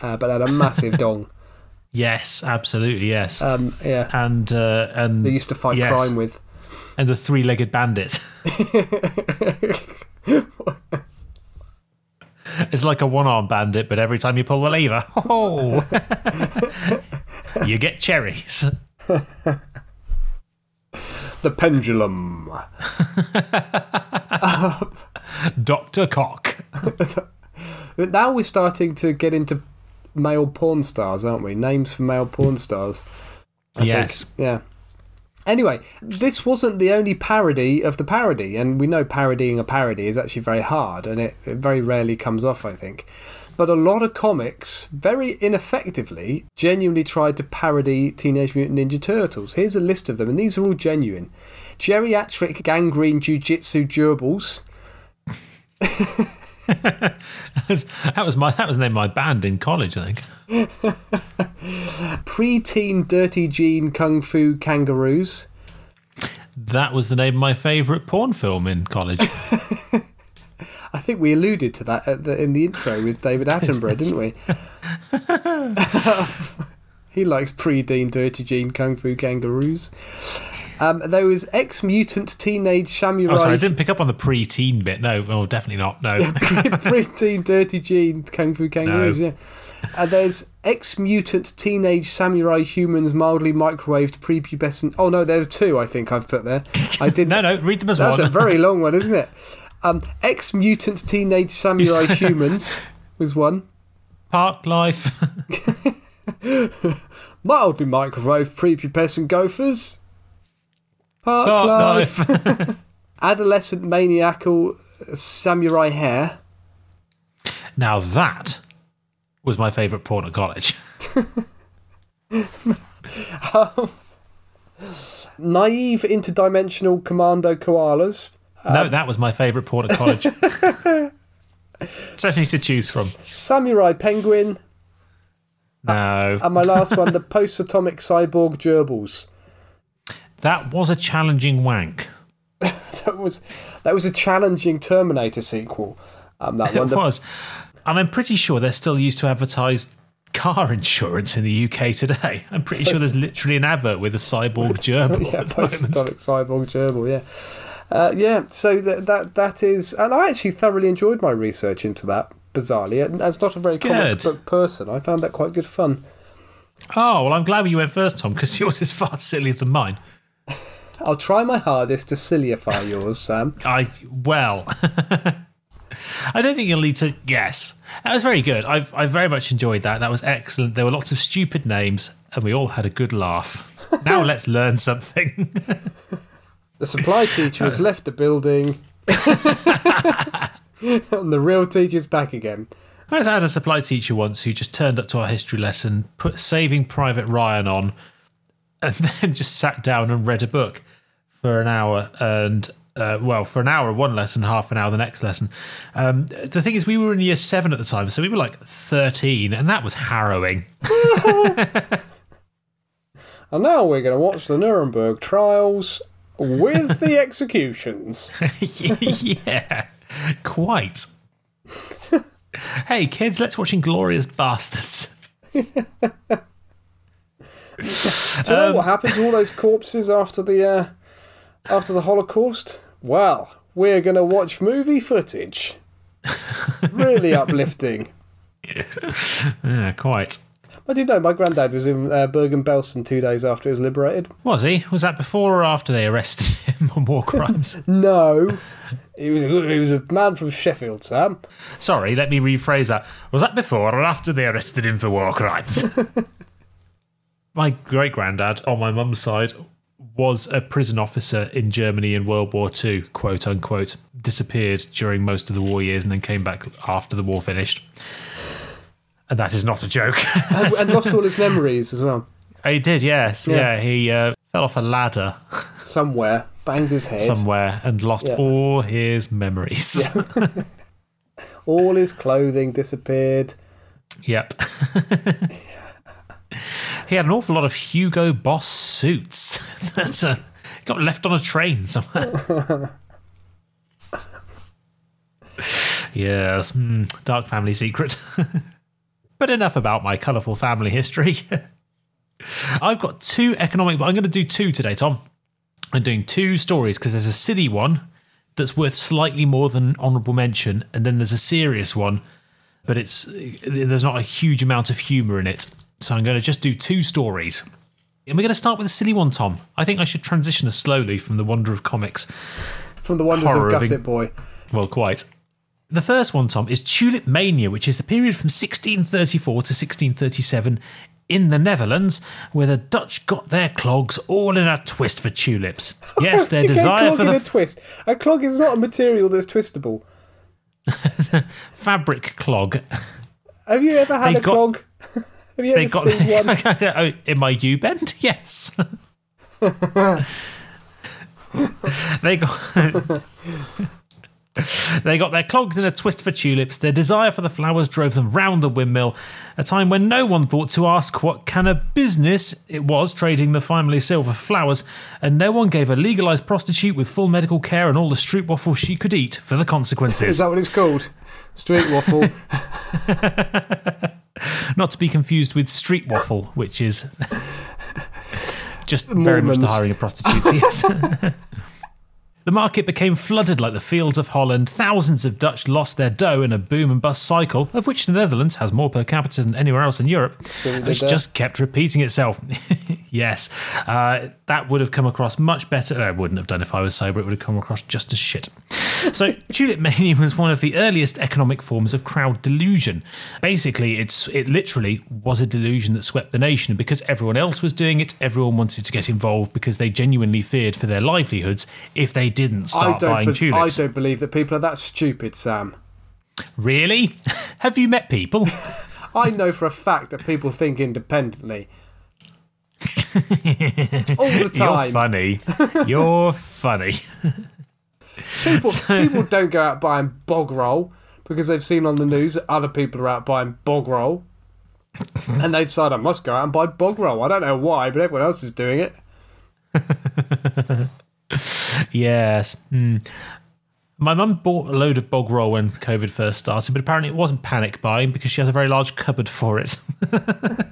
[SPEAKER 3] uh, but had a massive dong.
[SPEAKER 2] yes, absolutely, yes,
[SPEAKER 3] Um, yeah,
[SPEAKER 2] and uh, and
[SPEAKER 3] they used to fight
[SPEAKER 2] yes.
[SPEAKER 3] crime with.
[SPEAKER 2] and the three-legged bandit. it's like a one-arm bandit, but every time you pull the lever, oh, you get cherries.
[SPEAKER 3] The pendulum.
[SPEAKER 2] Doctor Cock.
[SPEAKER 3] Now we're starting to get into male porn stars, aren't we? Names for male porn stars. I think.
[SPEAKER 2] yes,
[SPEAKER 3] Yeah. Anyway, this wasn't the only parody of the parody, and we know parodying a parody is actually very hard, and it, it very rarely comes off, I think. But a lot of comics, very ineffectively, genuinely tried to parody Teenage Mutant Ninja Turtles. Here's a list of them, and these are all genuine. Geriatric gangrene jiu-jitsu gerbils,
[SPEAKER 2] that was my that was the name of my band in college. I think.
[SPEAKER 3] pre-teen dirty jean kung fu kangaroos,
[SPEAKER 2] That was the name of my favourite porn film in college.
[SPEAKER 3] I think we alluded to that at the, in the intro with David Attenborough, didn't we? he likes pre-teen Dirty Jean Kung Fu Kangaroos. Um, there was ex-mutant teenage samurai.
[SPEAKER 2] Oh, sorry, I didn't pick up on the pre-teen bit. No, oh, definitely not. No.
[SPEAKER 3] pre-teen Dirty Jean Kung Fu Kangaroos.
[SPEAKER 2] No.
[SPEAKER 3] Yeah. Uh, there's ex-mutant teenage samurai humans mildly microwaved prepubescent. Oh no, there are two. I think I've put there. I did.
[SPEAKER 2] no, no, read them as
[SPEAKER 3] That's
[SPEAKER 2] one.
[SPEAKER 3] That's a very long one, isn't it? Um, ex-mutant teenage samurai humans was one.
[SPEAKER 2] Park life.
[SPEAKER 3] Mildly microwave prepubescent gophers. Park,
[SPEAKER 2] Park
[SPEAKER 3] life.
[SPEAKER 2] life.
[SPEAKER 3] Adolescent maniacal samurai hair.
[SPEAKER 2] now that was my favourite porn at college.
[SPEAKER 3] Naive interdimensional commando koalas.
[SPEAKER 2] No, that was my favourite porn at college. so many to choose from.
[SPEAKER 3] Samurai penguin.
[SPEAKER 2] No,
[SPEAKER 3] And my last one, the post-atomic cyborg gerbils.
[SPEAKER 2] that was a challenging wank.
[SPEAKER 3] That was that was a challenging Terminator sequel. Um, that one.
[SPEAKER 2] It was. And I'm pretty sure they're still used to advertise car insurance in the UK today. I'm pretty sure there's literally an advert with a cyborg gerbil.
[SPEAKER 3] yeah,
[SPEAKER 2] at the moment.
[SPEAKER 3] post-atomic cyborg gerbil. Yeah, uh, yeah. So that that that is, and I actually thoroughly enjoyed my research into that. Bizarrely, as not a very comic
[SPEAKER 2] Good.
[SPEAKER 3] book person, I found that quite good fun.
[SPEAKER 2] Oh, well, I'm glad you went first, Tom, because yours is far sillier than mine.
[SPEAKER 3] I'll try my hardest to sillyify yours, Sam.
[SPEAKER 2] I, well, I don't think you'll need to. Yes, that was very good. I've I very much enjoyed that. That was excellent. There were lots of stupid names, and we all had a good laugh. Now let's learn something.
[SPEAKER 3] The supply teacher has left the building, and the real teacher's back again.
[SPEAKER 2] I had a supply teacher once who just turned up to our history lesson, put Saving Private Ryan on, and then just sat down and read a book for an hour. And, uh, well, for an hour one lesson, half an hour the next lesson. Um, the thing is, we were in year seven at the time, so we were like 13, and that was harrowing.
[SPEAKER 3] And now we're going to watch the Nuremberg trials with the executions.
[SPEAKER 2] yeah, quite. hey, kids, let's watch Inglourious Basterds.
[SPEAKER 3] Do you know what happened to all those corpses after the uh, after the Holocaust? Well, we're going to watch movie footage. Really uplifting.
[SPEAKER 2] Yeah, quite.
[SPEAKER 3] I did know my granddad was in uh, Bergen-Belsen two days after it was liberated.
[SPEAKER 2] Was he? Was that before or after they arrested him on war crimes?
[SPEAKER 3] No, he was he was a man from Sheffield, Sam.
[SPEAKER 2] Sorry, let me rephrase that. Was that before or after they arrested him for war crimes? my great granddad on my mum's side was a prison officer in Germany in World War II, quote unquote. Disappeared during most of the war years and then came back after the war finished. And that is not a joke.
[SPEAKER 3] and, and lost all his memories as well.
[SPEAKER 2] he did, yes.
[SPEAKER 3] Yeah.
[SPEAKER 2] Yeah, he uh, fell off a ladder
[SPEAKER 3] Somewhere, banged his head.
[SPEAKER 2] somewhere and lost
[SPEAKER 3] Yeah.
[SPEAKER 2] all his memories.
[SPEAKER 3] All his clothing disappeared.
[SPEAKER 2] Yep. he had an awful lot of Hugo Boss suits. That's a got left on a train somewhere. yes, mm, dark family secret. But enough about my colourful family history. I've got two economic, but I'm going to do two today, Tom. I'm doing two stories because there's a silly one that's worth slightly more than honourable mention, and then there's a serious one but it's there's not a huge amount of humour in it. So I'm going to just do two stories. And we're going to start with a silly one, Tom. I think I should transition us slowly from the wonder of comics.
[SPEAKER 3] From the wonders
[SPEAKER 2] Horror
[SPEAKER 3] of
[SPEAKER 2] Eng-
[SPEAKER 3] Boy.
[SPEAKER 2] Well, quite. The first one, Tom, is Tulip Mania, which is the period from 1634 to 1637 in the Netherlands, where the Dutch got their clogs all in a twist for tulips. Yes, their
[SPEAKER 3] You get a
[SPEAKER 2] desire
[SPEAKER 3] clog
[SPEAKER 2] for
[SPEAKER 3] in
[SPEAKER 2] the
[SPEAKER 3] a twist. A clog is not a material that's twistable.
[SPEAKER 2] fabric clog.
[SPEAKER 3] Have you ever had
[SPEAKER 2] They
[SPEAKER 3] a
[SPEAKER 2] got-
[SPEAKER 3] clog? Have you ever
[SPEAKER 2] got
[SPEAKER 3] seen one?
[SPEAKER 2] Oh, in my U bend, yes. they got they got their clogs in a twist for tulips. Their desire for the flowers drove them round the windmill. A time when no one thought to ask what kind of business it was trading the finely silver flowers, and no one gave a legalised prostitute with full medical care and all the street waffle she could eat for the consequences.
[SPEAKER 3] Is that what it's called? Street waffle.
[SPEAKER 2] Not to be confused with street waffle, which is just very much the hiring of prostitutes. Yes. The market became flooded like the fields of Holland. Thousands of Dutch lost their dough in a boom and bust cycle, of which the Netherlands has more per capita than anywhere else in Europe,
[SPEAKER 3] So we did
[SPEAKER 2] which just kept repeating itself. yes, uh, that would have come across much better. I wouldn't have done if I was sober. It would have come across just as shit. So, tulip mania was one of the earliest economic forms of crowd delusion. Basically, it's it literally was a delusion that swept the nation, because everyone else was doing it, everyone wanted to get involved because they genuinely feared for their livelihoods if they didn't
[SPEAKER 3] I
[SPEAKER 2] start
[SPEAKER 3] don't.
[SPEAKER 2] buying
[SPEAKER 3] be- I don't believe that people are that stupid, Sam.
[SPEAKER 2] Really? Have you met people?
[SPEAKER 3] I know for a fact that people think independently. All the time.
[SPEAKER 2] You're funny. You're funny.
[SPEAKER 3] People, people don't go out buying bog roll because they've seen on the news that other people are out buying bog roll. and they decide I must go out and buy bog roll. I don't know why, but everyone else is doing it.
[SPEAKER 2] Yes. Hmm. My mum bought a load of bog roll when COVID first started, but apparently it wasn't panic buying because she has a very large cupboard for it.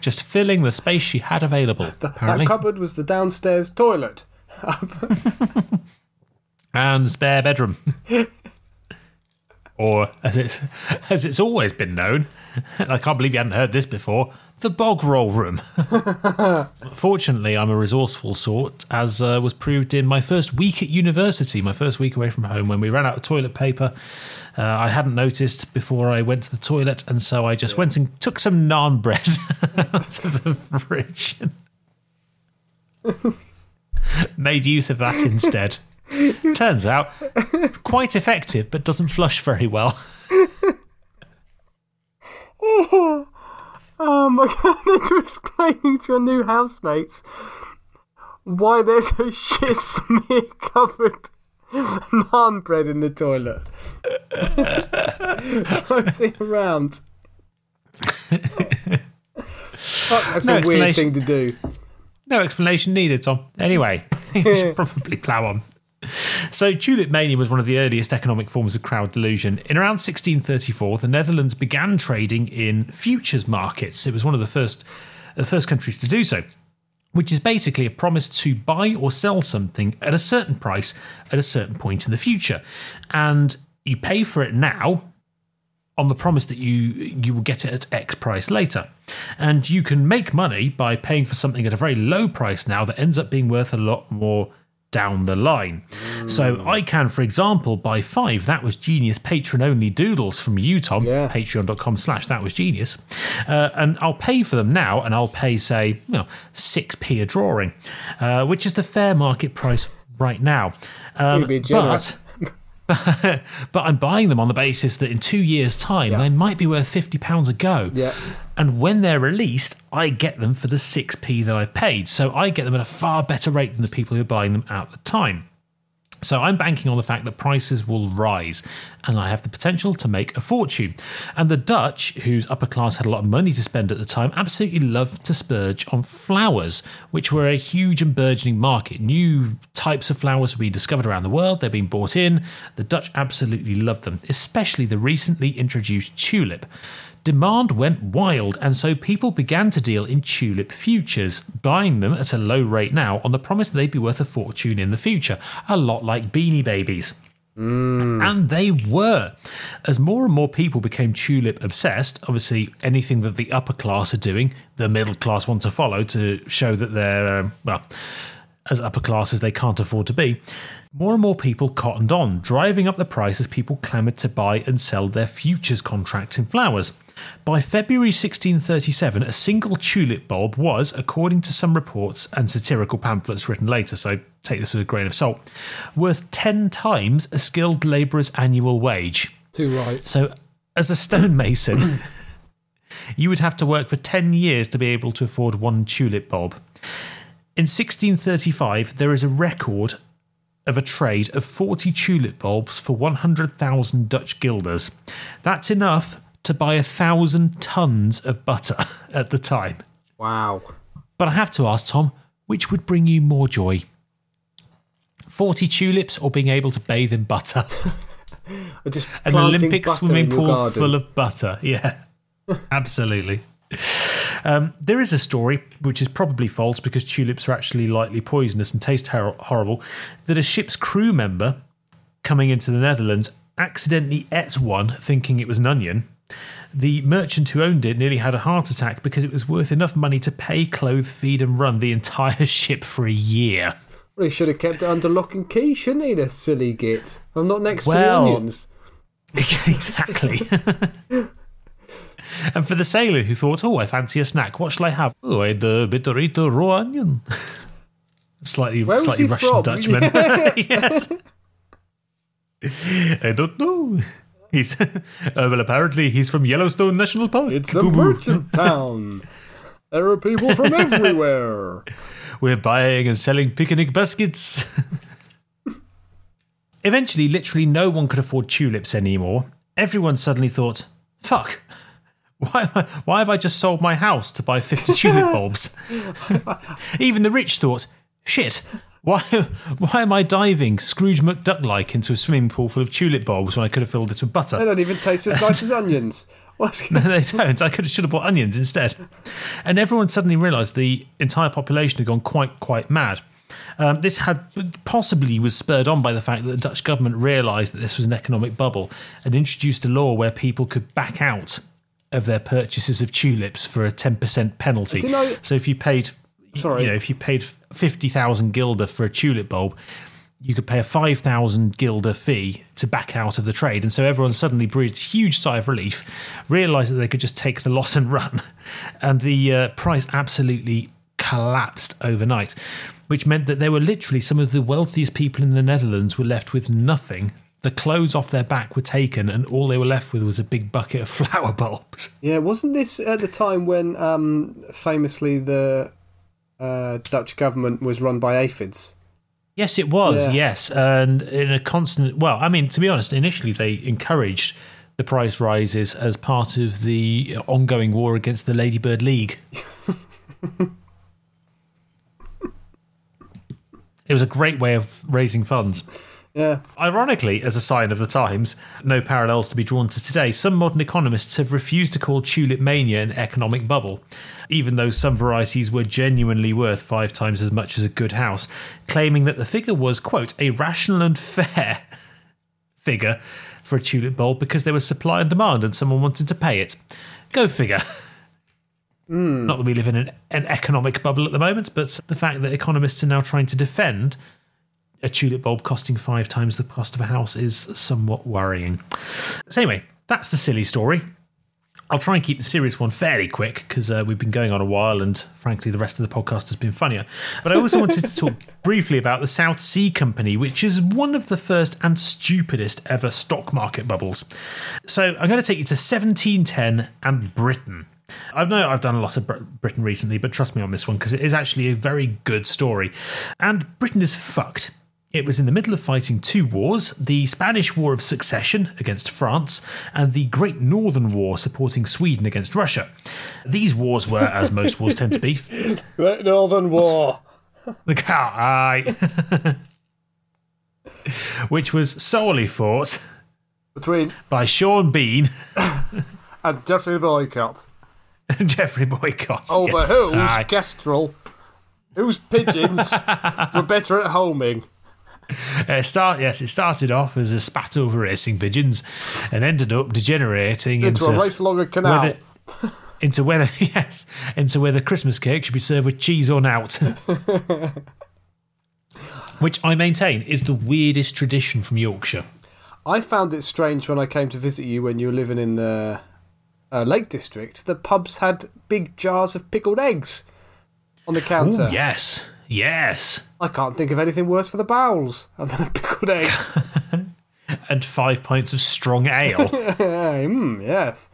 [SPEAKER 2] Just filling the space she had available, apparently.
[SPEAKER 3] That cupboard was the downstairs toilet.
[SPEAKER 2] and the spare bedroom. or as it's as it's always been known, and I can't believe you hadn't heard this before, the bog roll room. Fortunately, I'm a resourceful sort, as uh, was proved in my first week at university, my first week away from home, when we ran out of toilet paper. Uh, I hadn't noticed before I went to the toilet, and so I just went and took some naan bread out of the fridge. Made use of that instead. Turns out, quite effective, but doesn't flush very well.
[SPEAKER 3] Oh my god, they're explaining to your new housemates why there's a shit smear covered naan bread in the toilet. Floating around. Fuck, that's
[SPEAKER 2] No
[SPEAKER 3] a weird thing to do.
[SPEAKER 2] No explanation needed, Tom. Mm-hmm. Anyway, you should probably plough on. So, tulip mania was one of the earliest economic forms of crowd delusion. In around 1634, the Netherlands began trading in futures markets. It was one of the first, the first countries to do so, which is basically a promise to buy or sell something at a certain price at a certain point in the future. And you pay for it now, on the promise that you you will get it at X price later. And you can make money by paying for something at a very low price now that ends up being worth a lot more down the line. So I can, for example, buy five That Was Genius patron only doodles from you, Tom,
[SPEAKER 3] Yeah.
[SPEAKER 2] patreon.com slash That Was Genius. Uh, and I'll pay for them now and I'll pay, say, you know, 6p a drawing, uh, which is the fair market price right now. Um,
[SPEAKER 3] You'd be generous.
[SPEAKER 2] but, but I'm buying them on the basis that in two years' time they might be worth fifty pounds a go.
[SPEAKER 3] Yeah.
[SPEAKER 2] And when they're released, I get them for the six p that I've paid. So I get them at a far better rate than the people who are buying them at the time. So I'm banking on the fact that prices will rise and I have the potential to make a fortune. And the Dutch, whose upper class had a lot of money to spend at the time, absolutely loved to splurge on flowers, which were a huge and burgeoning market. New types of flowers were being discovered around the world, they're being bought in. The Dutch absolutely loved them, especially the recently introduced tulip. Demand went wild, and so people began to deal in tulip futures, buying them at a low rate now on the promise they'd be worth a fortune in the future, a lot like beanie babies. And they were. As more and more people became tulip obsessed, obviously anything that the upper class are doing, the middle class want to follow to show that they're, um, well, as upper class as they can't afford to be. More and more people cottoned on, driving up the price as people clamoured to buy and sell their futures contracts in flowers. By February 1637, a single tulip bulb was, according to some reports and satirical pamphlets written later, so take this with a grain of salt, worth 10 times a skilled labourer's annual wage.
[SPEAKER 3] Too right.
[SPEAKER 2] So, as a stonemason, you would have to work for 10 years to be able to afford one tulip bulb. In 1635, there is a record of a trade of 40 tulip bulbs for 100,000 Dutch guilders. That's enough to buy a thousand tons of butter at the time.
[SPEAKER 3] Wow.
[SPEAKER 2] But I have to ask, Tom, which would bring you more joy? 40 tulips or being able to bathe in butter?
[SPEAKER 3] Just
[SPEAKER 2] An Olympic swimming pool full of butter. Yeah, absolutely. Um, there is a story, which is probably false because tulips are actually lightly poisonous and taste hor- horrible, that a ship's crew member coming into the Netherlands accidentally ate one thinking it was an onion. The merchant who owned it nearly had a heart attack because it was worth enough money to pay, clothe, feed, and run the entire ship for a year.
[SPEAKER 3] Well, he should have kept it under lock and key, shouldn't he, the silly git? I'm not next
[SPEAKER 2] Well-
[SPEAKER 3] to the onions.
[SPEAKER 2] exactly. and for the sailor who thought, oh, I fancy a snack, what shall I have? Oh, I had a bitterito raw onion. Slightly,
[SPEAKER 3] Where
[SPEAKER 2] slightly Russian
[SPEAKER 3] from?
[SPEAKER 2] Dutchman. yes. I don't know. He's uh, well. Apparently, he's from Yellowstone National Park.
[SPEAKER 3] It's a merchant town. There are people from everywhere.
[SPEAKER 2] We're buying and selling picnic baskets. Eventually, literally no one could afford tulips anymore. Everyone suddenly thought, fuck, why, am I, why have I just sold my house to buy 50 tulip bulbs? Even the rich thought, shit, why, why am I diving Scrooge McDuck like into a swimming pool full of tulip bulbs when I could have filled it with butter?
[SPEAKER 3] They don't even taste as nice as onions.
[SPEAKER 2] No, they don't. I could have, should have bought onions instead. And everyone suddenly realised the entire population had gone quite, quite mad. Um, this had possibly was spurred on by the fact that the Dutch government realised that this was an economic bubble and introduced a law where people could back out of their purchases of tulips for a ten percent penalty.
[SPEAKER 3] I-
[SPEAKER 2] So if you paid,
[SPEAKER 3] Sorry.
[SPEAKER 2] you know, if you paid fifty thousand guilder for a tulip bulb, you could pay a five thousand guilder fee to back out of the trade, and so everyone suddenly breathed a huge sigh of relief, realised that they could just take the loss and run, and the uh, price absolutely collapsed overnight, which meant that there were literally some of the wealthiest people in the Netherlands were left with nothing. The clothes off their back were taken, and all they were left with was a big bucket of flower bulbs.
[SPEAKER 3] Yeah, wasn't this at the time when um, famously the uh, Dutch government was run by aphids?
[SPEAKER 2] Yes, it was.
[SPEAKER 3] Yeah.
[SPEAKER 2] Yes, and in a constant. Well, I mean, to be honest, initially they encouraged the price rises as part of the ongoing war against the Ladybird League. it was a great way of raising funds.
[SPEAKER 3] Yeah.
[SPEAKER 2] Ironically, as a sign of the times, no parallels to be drawn to today, some modern economists have refused to call tulip mania an economic bubble, even though some varieties were genuinely worth five times as much as a good house, claiming that the figure was, quote, a rational and fair figure for a tulip bulb because there was supply and demand and someone wanted to pay it. Go figure. Hmm. Not that we live in an, an economic bubble at the moment, but the fact that economists are now trying to defend a tulip bulb costing five times the cost of a house is somewhat worrying. So, anyway, that's the silly story. I'll try and keep the serious one fairly quick because uh, we've been going on a while and frankly, the rest of the podcast has been funnier. But I also wanted to talk briefly about the South Sea Company, which is one of the first and stupidest ever stock market bubbles. So I'm going to take you to 1710 and Britain. I know I've done a lot of Britain recently, but trust me on this one because it is actually a very good story. And Britain is fucked. It was in the middle of fighting two wars the Spanish War of Succession against France, and the Great Northern War supporting Sweden against Russia. These wars were, as most wars tend to be,
[SPEAKER 3] Great Northern War.
[SPEAKER 2] the cow aye. which was solely fought
[SPEAKER 3] Between
[SPEAKER 2] by Sean Bean
[SPEAKER 3] and Geoffrey Boycott.
[SPEAKER 2] Geoffrey Boycott.
[SPEAKER 3] Over
[SPEAKER 2] Yes,
[SPEAKER 3] whose
[SPEAKER 2] aye.
[SPEAKER 3] kestrel, whose pigeons were better at homing.
[SPEAKER 2] Uh, start yes, it started off as a spat over racing pigeons, and ended up degenerating
[SPEAKER 3] Into
[SPEAKER 2] into
[SPEAKER 3] a race along a canal.
[SPEAKER 2] whether into whether yes into whether Christmas cake should be served with cheese or not. Which I maintain is the weirdest tradition from Yorkshire.
[SPEAKER 3] I found it strange when I came to visit you when you were living in the uh, Lake District. The pubs had big jars of pickled eggs on the counter.
[SPEAKER 2] Oh yes, yes,
[SPEAKER 3] I can't think of anything worse for the bowels than a pickled egg.
[SPEAKER 2] and five pints of strong ale.
[SPEAKER 3] mm, yes.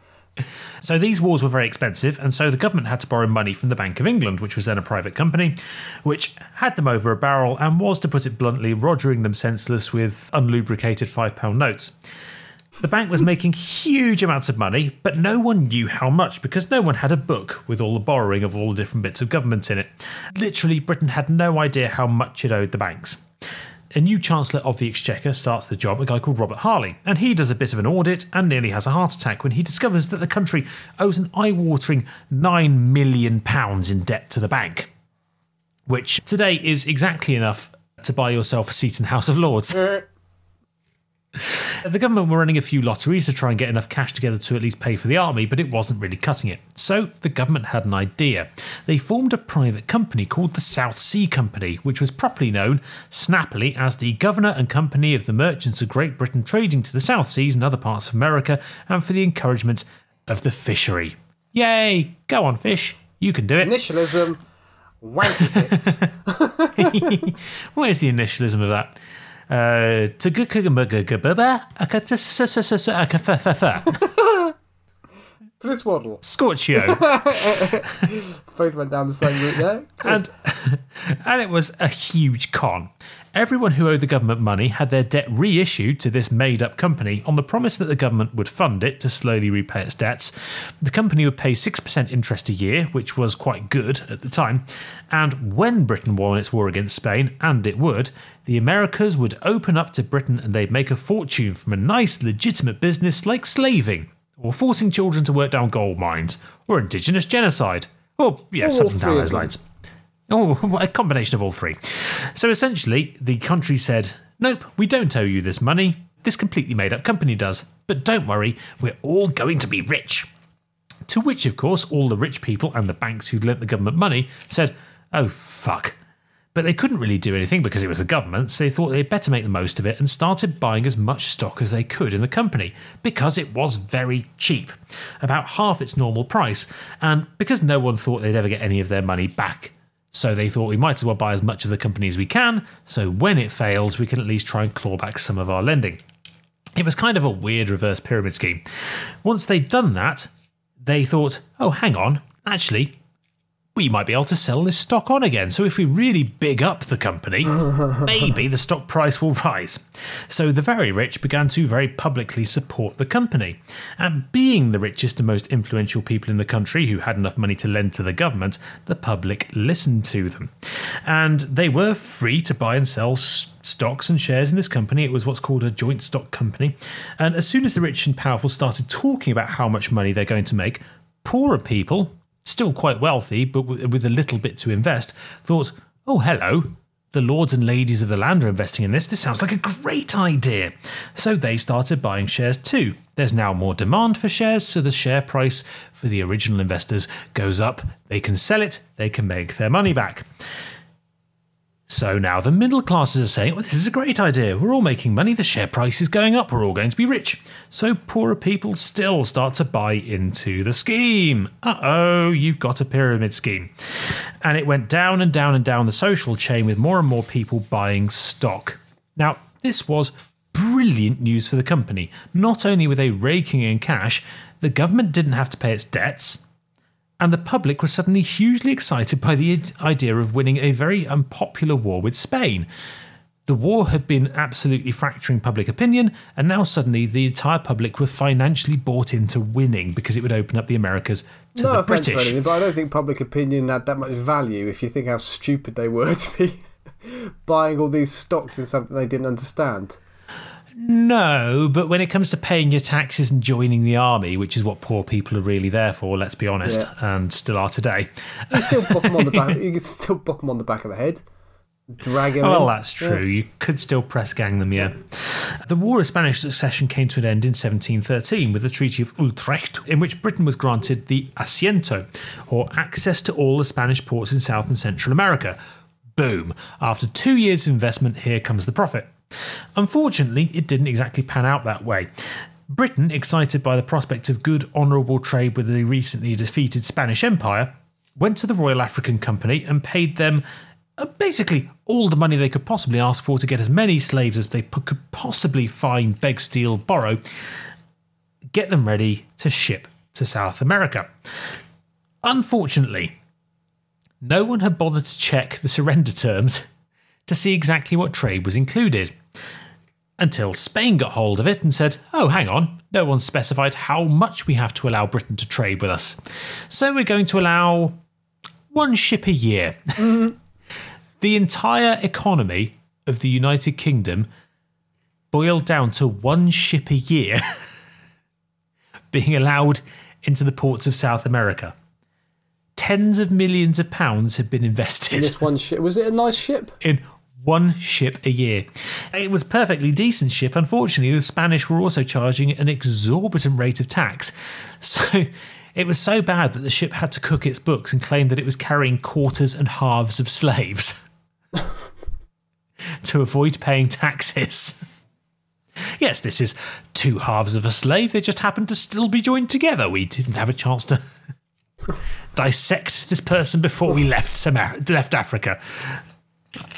[SPEAKER 2] So these wars were very expensive, and so the government had to borrow money from the Bank of England, which was then a private company, which had them over a barrel and was, to put it bluntly, rogering them senseless with unlubricated £5 notes. The bank was making huge amounts of money, but no one knew how much because no one had a book with all the borrowing of all the different bits of government in it. Literally, Britain had no idea how much it owed the banks a new Chancellor of the Exchequer starts the job, a guy called Robert Harley, and he does a bit of an audit and nearly has a heart attack when he discovers that the country owes an eye watering £9 million in debt to the bank, which today is exactly enough to buy yourself a seat in the House of Lords.
[SPEAKER 3] Uh,
[SPEAKER 2] The government were running a few lotteries to try and get enough cash together to at least pay for the army, but it wasn't really cutting it. So the government had an idea. They formed a private company called the South Sea Company, which was properly known, snappily, as the Governor and Company of the Merchants of Great Britain trading to the South Seas and other parts of America, and for the encouragement of the fishery. Yay! Go on, fish. You can do it.
[SPEAKER 3] initialism, wanky tits.
[SPEAKER 2] Where's the initialism of that? Uh,
[SPEAKER 3] Chris Waddle.
[SPEAKER 2] Scorchio.
[SPEAKER 3] Both went down the same route there.
[SPEAKER 2] and and it was a huge con. Everyone who owed the government money had their debt reissued to this made up company on the promise that the government would fund it to slowly repay its debts. The company would pay 6% interest a year, which was quite good at the time. And when Britain won its war against Spain, and it would, the Americas would open up to Britain and they'd make a fortune from a nice, legitimate business like slaving, or forcing children to work down gold mines, or indigenous genocide, or, yeah,
[SPEAKER 3] All
[SPEAKER 2] something down those lines. Oh, a combination of all three. So essentially, the country said, Nope, we don't owe you this money. This completely made up company does. But don't worry, we're all going to be rich. To which, of course, all the rich people and the banks who'd lent the government money said, Oh, fuck. But they couldn't really do anything because it was the government, so they thought they'd better make the most of it and started buying as much stock as they could in the company because it was very cheap, about half its normal price, and because no one thought they'd ever get any of their money back. So they thought we might as well buy as much of the company as we can, so when it fails, we can at least try and claw back some of our lending. It was kind of a weird reverse pyramid scheme. Once they'd done that, they thought, oh, hang on, actually, we might be able to sell this stock on again. So if we really big up the company, maybe the stock price will rise. So the very rich began to very publicly support the company. And being the richest and most influential people in the country who had enough money to lend to the government, the public listened to them. And they were free to buy and sell stocks and shares in this company. It was what's called a joint stock company. And as soon as the rich and powerful started talking about how much money they're going to make, poorer people, still quite wealthy, but with a little bit to invest, thought, oh, hello, the lords and ladies of the land are investing in this. This sounds like a great idea. So they started buying shares too. There's now more demand for shares, so the share price for the original investors goes up. They can sell it, they can make their money back. So now the middle classes are saying, well, this is a great idea. We're all making money. The share price is going up. We're all going to be rich. So poorer people still start to buy into the scheme. Uh oh, you've got a pyramid scheme. And it went down and down and down the social chain with more and more people buying stock. Now, this was brilliant news for the company. Not only were they raking in cash, the government didn't have to pay its debts and the public was suddenly hugely excited by the idea of winning a very unpopular war with Spain. The war had been absolutely fracturing public opinion, and now suddenly the entire public were financially bought into winning because it would open up the Americas to
[SPEAKER 3] no
[SPEAKER 2] the
[SPEAKER 3] offense
[SPEAKER 2] British.
[SPEAKER 3] anything, but I don't think public opinion had that much value if you think how stupid they were to be buying all these stocks in something they didn't understand.
[SPEAKER 2] No, but when it comes to paying your taxes and joining the army, which is what poor people are really there for, let's be honest, and still are today.
[SPEAKER 3] You still book them on the back. You can still book them on the back of the head. Drag them.
[SPEAKER 2] Well,
[SPEAKER 3] in.
[SPEAKER 2] that's true. You could still press gang them, yeah. The War of Spanish Succession came to an end in 1713 with the Treaty of Utrecht, in which Britain was granted the asiento, or access to all the Spanish ports in South and Central America. Boom. After two years of investment, here comes the profit. Unfortunately, it didn't exactly pan out that way. Britain, excited by the prospect of good, honourable trade with the recently defeated Spanish Empire, went to the Royal African Company and paid them uh, basically all the money they could possibly ask for to get as many slaves as they p- could possibly find, beg, steal, borrow, get them ready to ship to South America. Unfortunately, no one had bothered to check the surrender terms to see exactly what trade was included. Until Spain got hold of it and said, oh, hang on, no one specified how much we have to allow Britain to trade with us. So we're going to allow one ship a year. the entire economy of the United Kingdom boiled down to one ship a year being allowed into the ports of South America. Tens of millions of pounds had been invested
[SPEAKER 3] This one ship was it a nice ship?
[SPEAKER 2] in one ship a year. It was perfectly decent ship. Unfortunately, the Spanish were also charging an exorbitant rate of tax. So it was so bad that the ship had to cook its books and claim that it was carrying quarters and halves of slaves to avoid paying taxes. Yes, this is two halves of a slave. They just happened to still be joined together. We didn't have a chance to dissect this person before we left Samar- left Africa.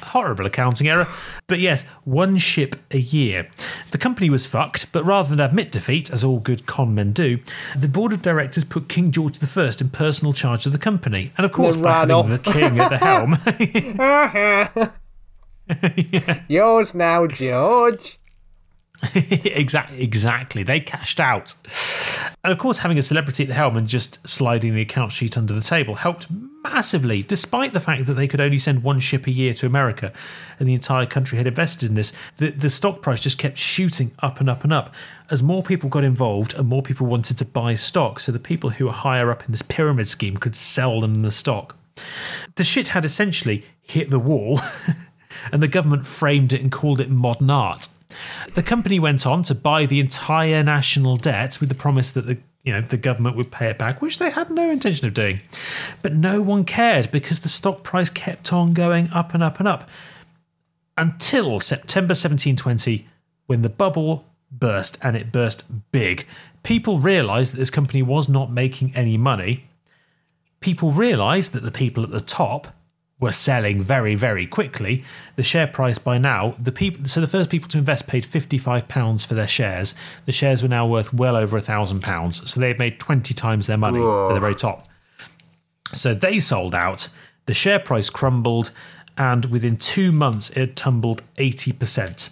[SPEAKER 2] Horrible accounting error. But yes, one ship a year. The company was fucked, but rather than admit defeat, as all good con men do, the board of directors put King George I in personal charge of the company. And of course,
[SPEAKER 3] They
[SPEAKER 2] by
[SPEAKER 3] ran off.
[SPEAKER 2] the king at the helm,
[SPEAKER 3] Yours now, George.
[SPEAKER 2] exactly, exactly. They cashed out. And of course, having a celebrity at the helm and just sliding the account sheet under the table helped massively, despite the fact that they could only send one ship a year to America and the entire country had invested in this. The, the stock price just kept shooting up and up and up as more people got involved and more people wanted to buy stock. So the people who were higher up in this pyramid scheme could sell them the stock. The shit had essentially hit the wall, and the government framed it and called it modern art. The company went on to buy the entire national debt with the promise that the you know the government would pay it back, which they had no intention of doing. But no one cared because the stock price kept on going up and up and up until September 1720 when the bubble burst and it burst big. People realized that this company was not making any money. People realized that the people at the top were selling very, very quickly. The share price by now, the people, so the first people to invest paid fifty-five pounds for their shares. The shares were now worth well over a thousand pounds, so they had made twenty times their money at the very top. So they sold out. The share price crumbled, and within two months, it had tumbled eighty percent.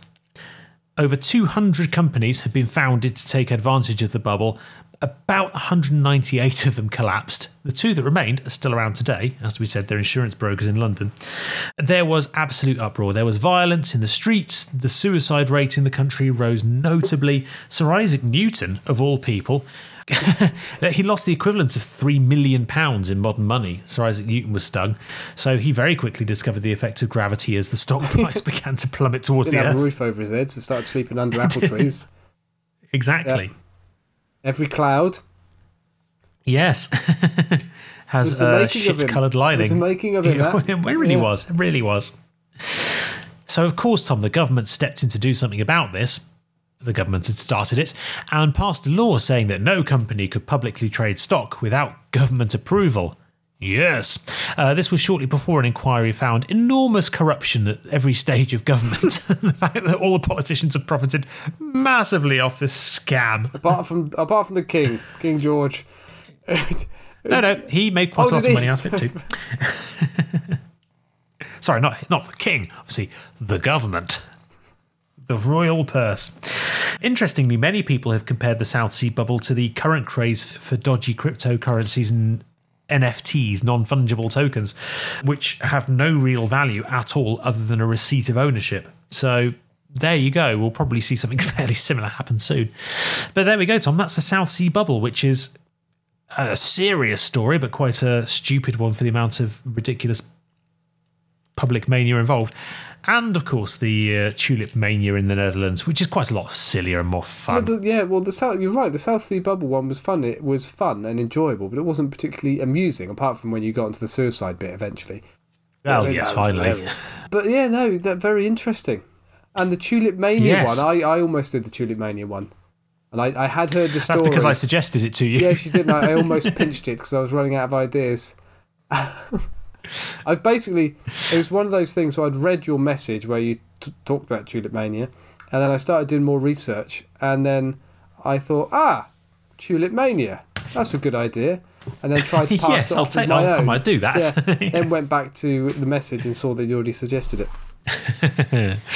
[SPEAKER 2] Over 200 companies have been founded to take advantage of the bubble. About 198 of them collapsed. The two that remained are still around today. As we said, they're insurance brokers in London. There was absolute uproar. There was violence in the streets. The suicide rate in the country rose notably. Sir Isaac Newton, of all people, he lost the equivalent of three million pounds in modern money. Sir Isaac Newton was stung, so he very quickly discovered the effect of gravity as the stock price began to plummet towards
[SPEAKER 3] Didn't
[SPEAKER 2] the
[SPEAKER 3] have a
[SPEAKER 2] earth.
[SPEAKER 3] roof over his head, so started sleeping under apple trees.
[SPEAKER 2] Exactly.
[SPEAKER 3] Every cloud
[SPEAKER 2] Yes. Has a
[SPEAKER 3] making
[SPEAKER 2] shit-coloured
[SPEAKER 3] It
[SPEAKER 2] lining.
[SPEAKER 3] was the making of him. that.
[SPEAKER 2] it really
[SPEAKER 3] Yeah.
[SPEAKER 2] was. It really was. So, of course, Tom, the government stepped in to do something about this. The government had started it and passed a law saying that no company could publicly trade stock without government approval. Yes. Uh, this was shortly before an inquiry found enormous corruption at every stage of government. the fact that all the politicians have profited massively off this scam.
[SPEAKER 3] Apart from apart from the king, King George.
[SPEAKER 2] No, no, he made quite
[SPEAKER 3] Oh,
[SPEAKER 2] a lot of money out of it too. Sorry, not not the king. Obviously, the government, the royal purse. Interestingly, many people have compared the South Sea bubble to the current craze for dodgy cryptocurrencies and NFTs, non fungible tokens, which have no real value at all other than a receipt of ownership. So. There you go. We'll probably see something fairly similar happen soon. But there we go, Tom. That's the South Sea bubble, which is a serious story, but quite a stupid one for the amount of ridiculous public mania involved. And of course, the uh, tulip mania in the Netherlands, which is quite a lot sillier and more fun.
[SPEAKER 3] Well, the, yeah, well, the South, you're right. The South Sea Bubble one was fun. It was fun and enjoyable, but it wasn't particularly amusing, apart from when you got into the suicide bit eventually.
[SPEAKER 2] well,
[SPEAKER 3] Yeah,
[SPEAKER 2] yes, finally.
[SPEAKER 3] hilarious. But yeah, no, that very interesting. And the Tulip Mania
[SPEAKER 2] Yes.
[SPEAKER 3] one, I, I almost did the Tulip Mania one, and I, I had heard the story.
[SPEAKER 2] That's because I suggested it to you.
[SPEAKER 3] yeah, she did. I, I almost pinched it because I was running out of ideas. I basically it was one of those things where I'd read your message where you t- talked about Tulip Mania, and then I started doing more research, and then I thought, ah, Tulip Mania, that's a good idea, and then tried to pass
[SPEAKER 2] yes,
[SPEAKER 3] it off
[SPEAKER 2] take
[SPEAKER 3] as my
[SPEAKER 2] I
[SPEAKER 3] own.
[SPEAKER 2] might do that.
[SPEAKER 3] Yeah, then went back to the message and saw that you already suggested it.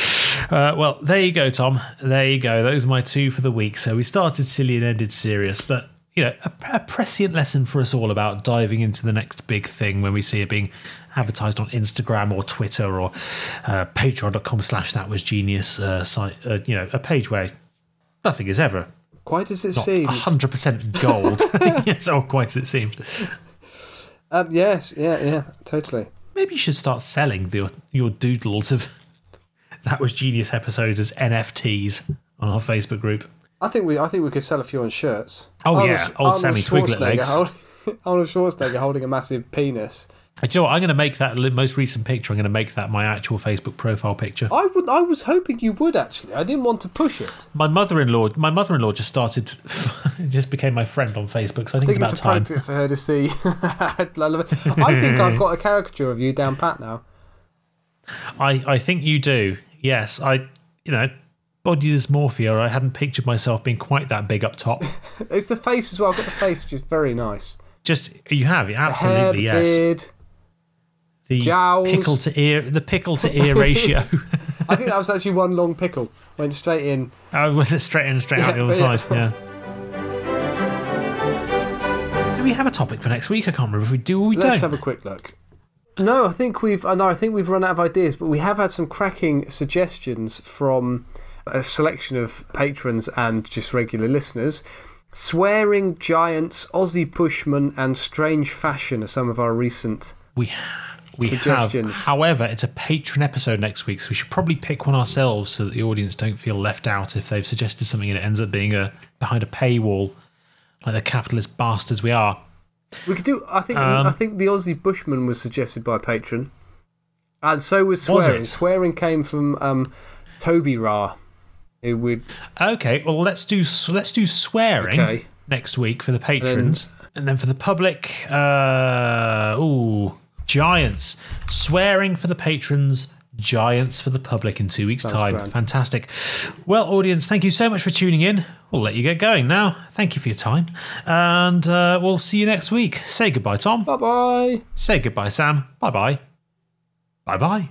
[SPEAKER 2] Uh, well, there you go, Tom. There you go. Those are my two for the week. So we started silly and ended serious, but you know, a, a prescient lesson for us all about diving into the next big thing when we see it being advertised on Instagram or Twitter or uh, Patreon.com slash That Was Genius uh, site. Uh, you know, a page where nothing is ever
[SPEAKER 3] Quite as it seems.
[SPEAKER 2] hundred percent gold. yes, or quite as it seems.
[SPEAKER 3] Um, yes, yeah, yeah, totally.
[SPEAKER 2] Maybe you should start selling the, your doodles of That Was Genius episodes as NFTs on our Facebook group.
[SPEAKER 3] I think we, I think we could sell a few on shirts.
[SPEAKER 2] Oh, yeah, old Sammy Twiglet legs.
[SPEAKER 3] Hold, Arnold Schwarzenegger holding a massive penis.
[SPEAKER 2] Do you know what? I'm going to make that most recent picture. I'm going to make that my actual Facebook profile picture.
[SPEAKER 3] I would, I was hoping you would actually. I didn't want to push it.
[SPEAKER 2] My mother-in-law, my mother-in-law just started, just became my friend on Facebook. So I think,
[SPEAKER 3] I think
[SPEAKER 2] it's
[SPEAKER 3] it's
[SPEAKER 2] about time.
[SPEAKER 3] for her to see. I. I think I've got a caricature of you down pat now.
[SPEAKER 2] I, I think you do. Yes, I, you know, body dysmorphia. I hadn't pictured myself being quite that big up top.
[SPEAKER 3] It's the face as well. I've got the face, which is very nice.
[SPEAKER 2] Just you have
[SPEAKER 3] Hair,
[SPEAKER 2] absolutely
[SPEAKER 3] the
[SPEAKER 2] yes.
[SPEAKER 3] beard.
[SPEAKER 2] The
[SPEAKER 3] jowls.
[SPEAKER 2] pickle to ear, the pickle to ear ratio.
[SPEAKER 3] I think that was actually one long pickle. Went straight in.
[SPEAKER 2] Oh, I was it straight in, and straight out the other
[SPEAKER 3] Yeah,
[SPEAKER 2] side. Yeah. Do we have a topic for next week? I can't remember if we do or we
[SPEAKER 3] Let's
[SPEAKER 2] don't.
[SPEAKER 3] have a quick look. No, I think we've. No, I think we've run out of ideas, but we have had some cracking suggestions from a selection of patrons and just regular listeners. Swearing giants, Aussie Bushman, and strange fashion are some of our recent.
[SPEAKER 2] We we
[SPEAKER 3] Suggestions.
[SPEAKER 2] have. However, it's a patron episode next week, so we should probably pick one ourselves so that the audience don't feel left out if they've suggested something and it ends up being a behind a paywall, like the capitalist bastards we are.
[SPEAKER 3] We could do. I think.
[SPEAKER 2] Um,
[SPEAKER 3] I think the Aussie Bushman was suggested by a patron, and so was
[SPEAKER 2] Was
[SPEAKER 3] swearing.
[SPEAKER 2] it?
[SPEAKER 3] Swearing came from um, Toby Ra, who would.
[SPEAKER 2] Okay, well let's do let's do swearing
[SPEAKER 3] Okay.
[SPEAKER 2] next week for the patrons, and then for the public, uh, ooh, giants swearing for the patrons. Giants for the public in two weeks' time.
[SPEAKER 3] grand.
[SPEAKER 2] Fantastic. Well, audience, thank you so much for tuning in. We'll let you get going now. Thank you for your time. And uh, we'll see you next week. Say goodbye, Tom.
[SPEAKER 3] Bye bye.
[SPEAKER 2] Say goodbye, Sam. Bye bye. Bye bye.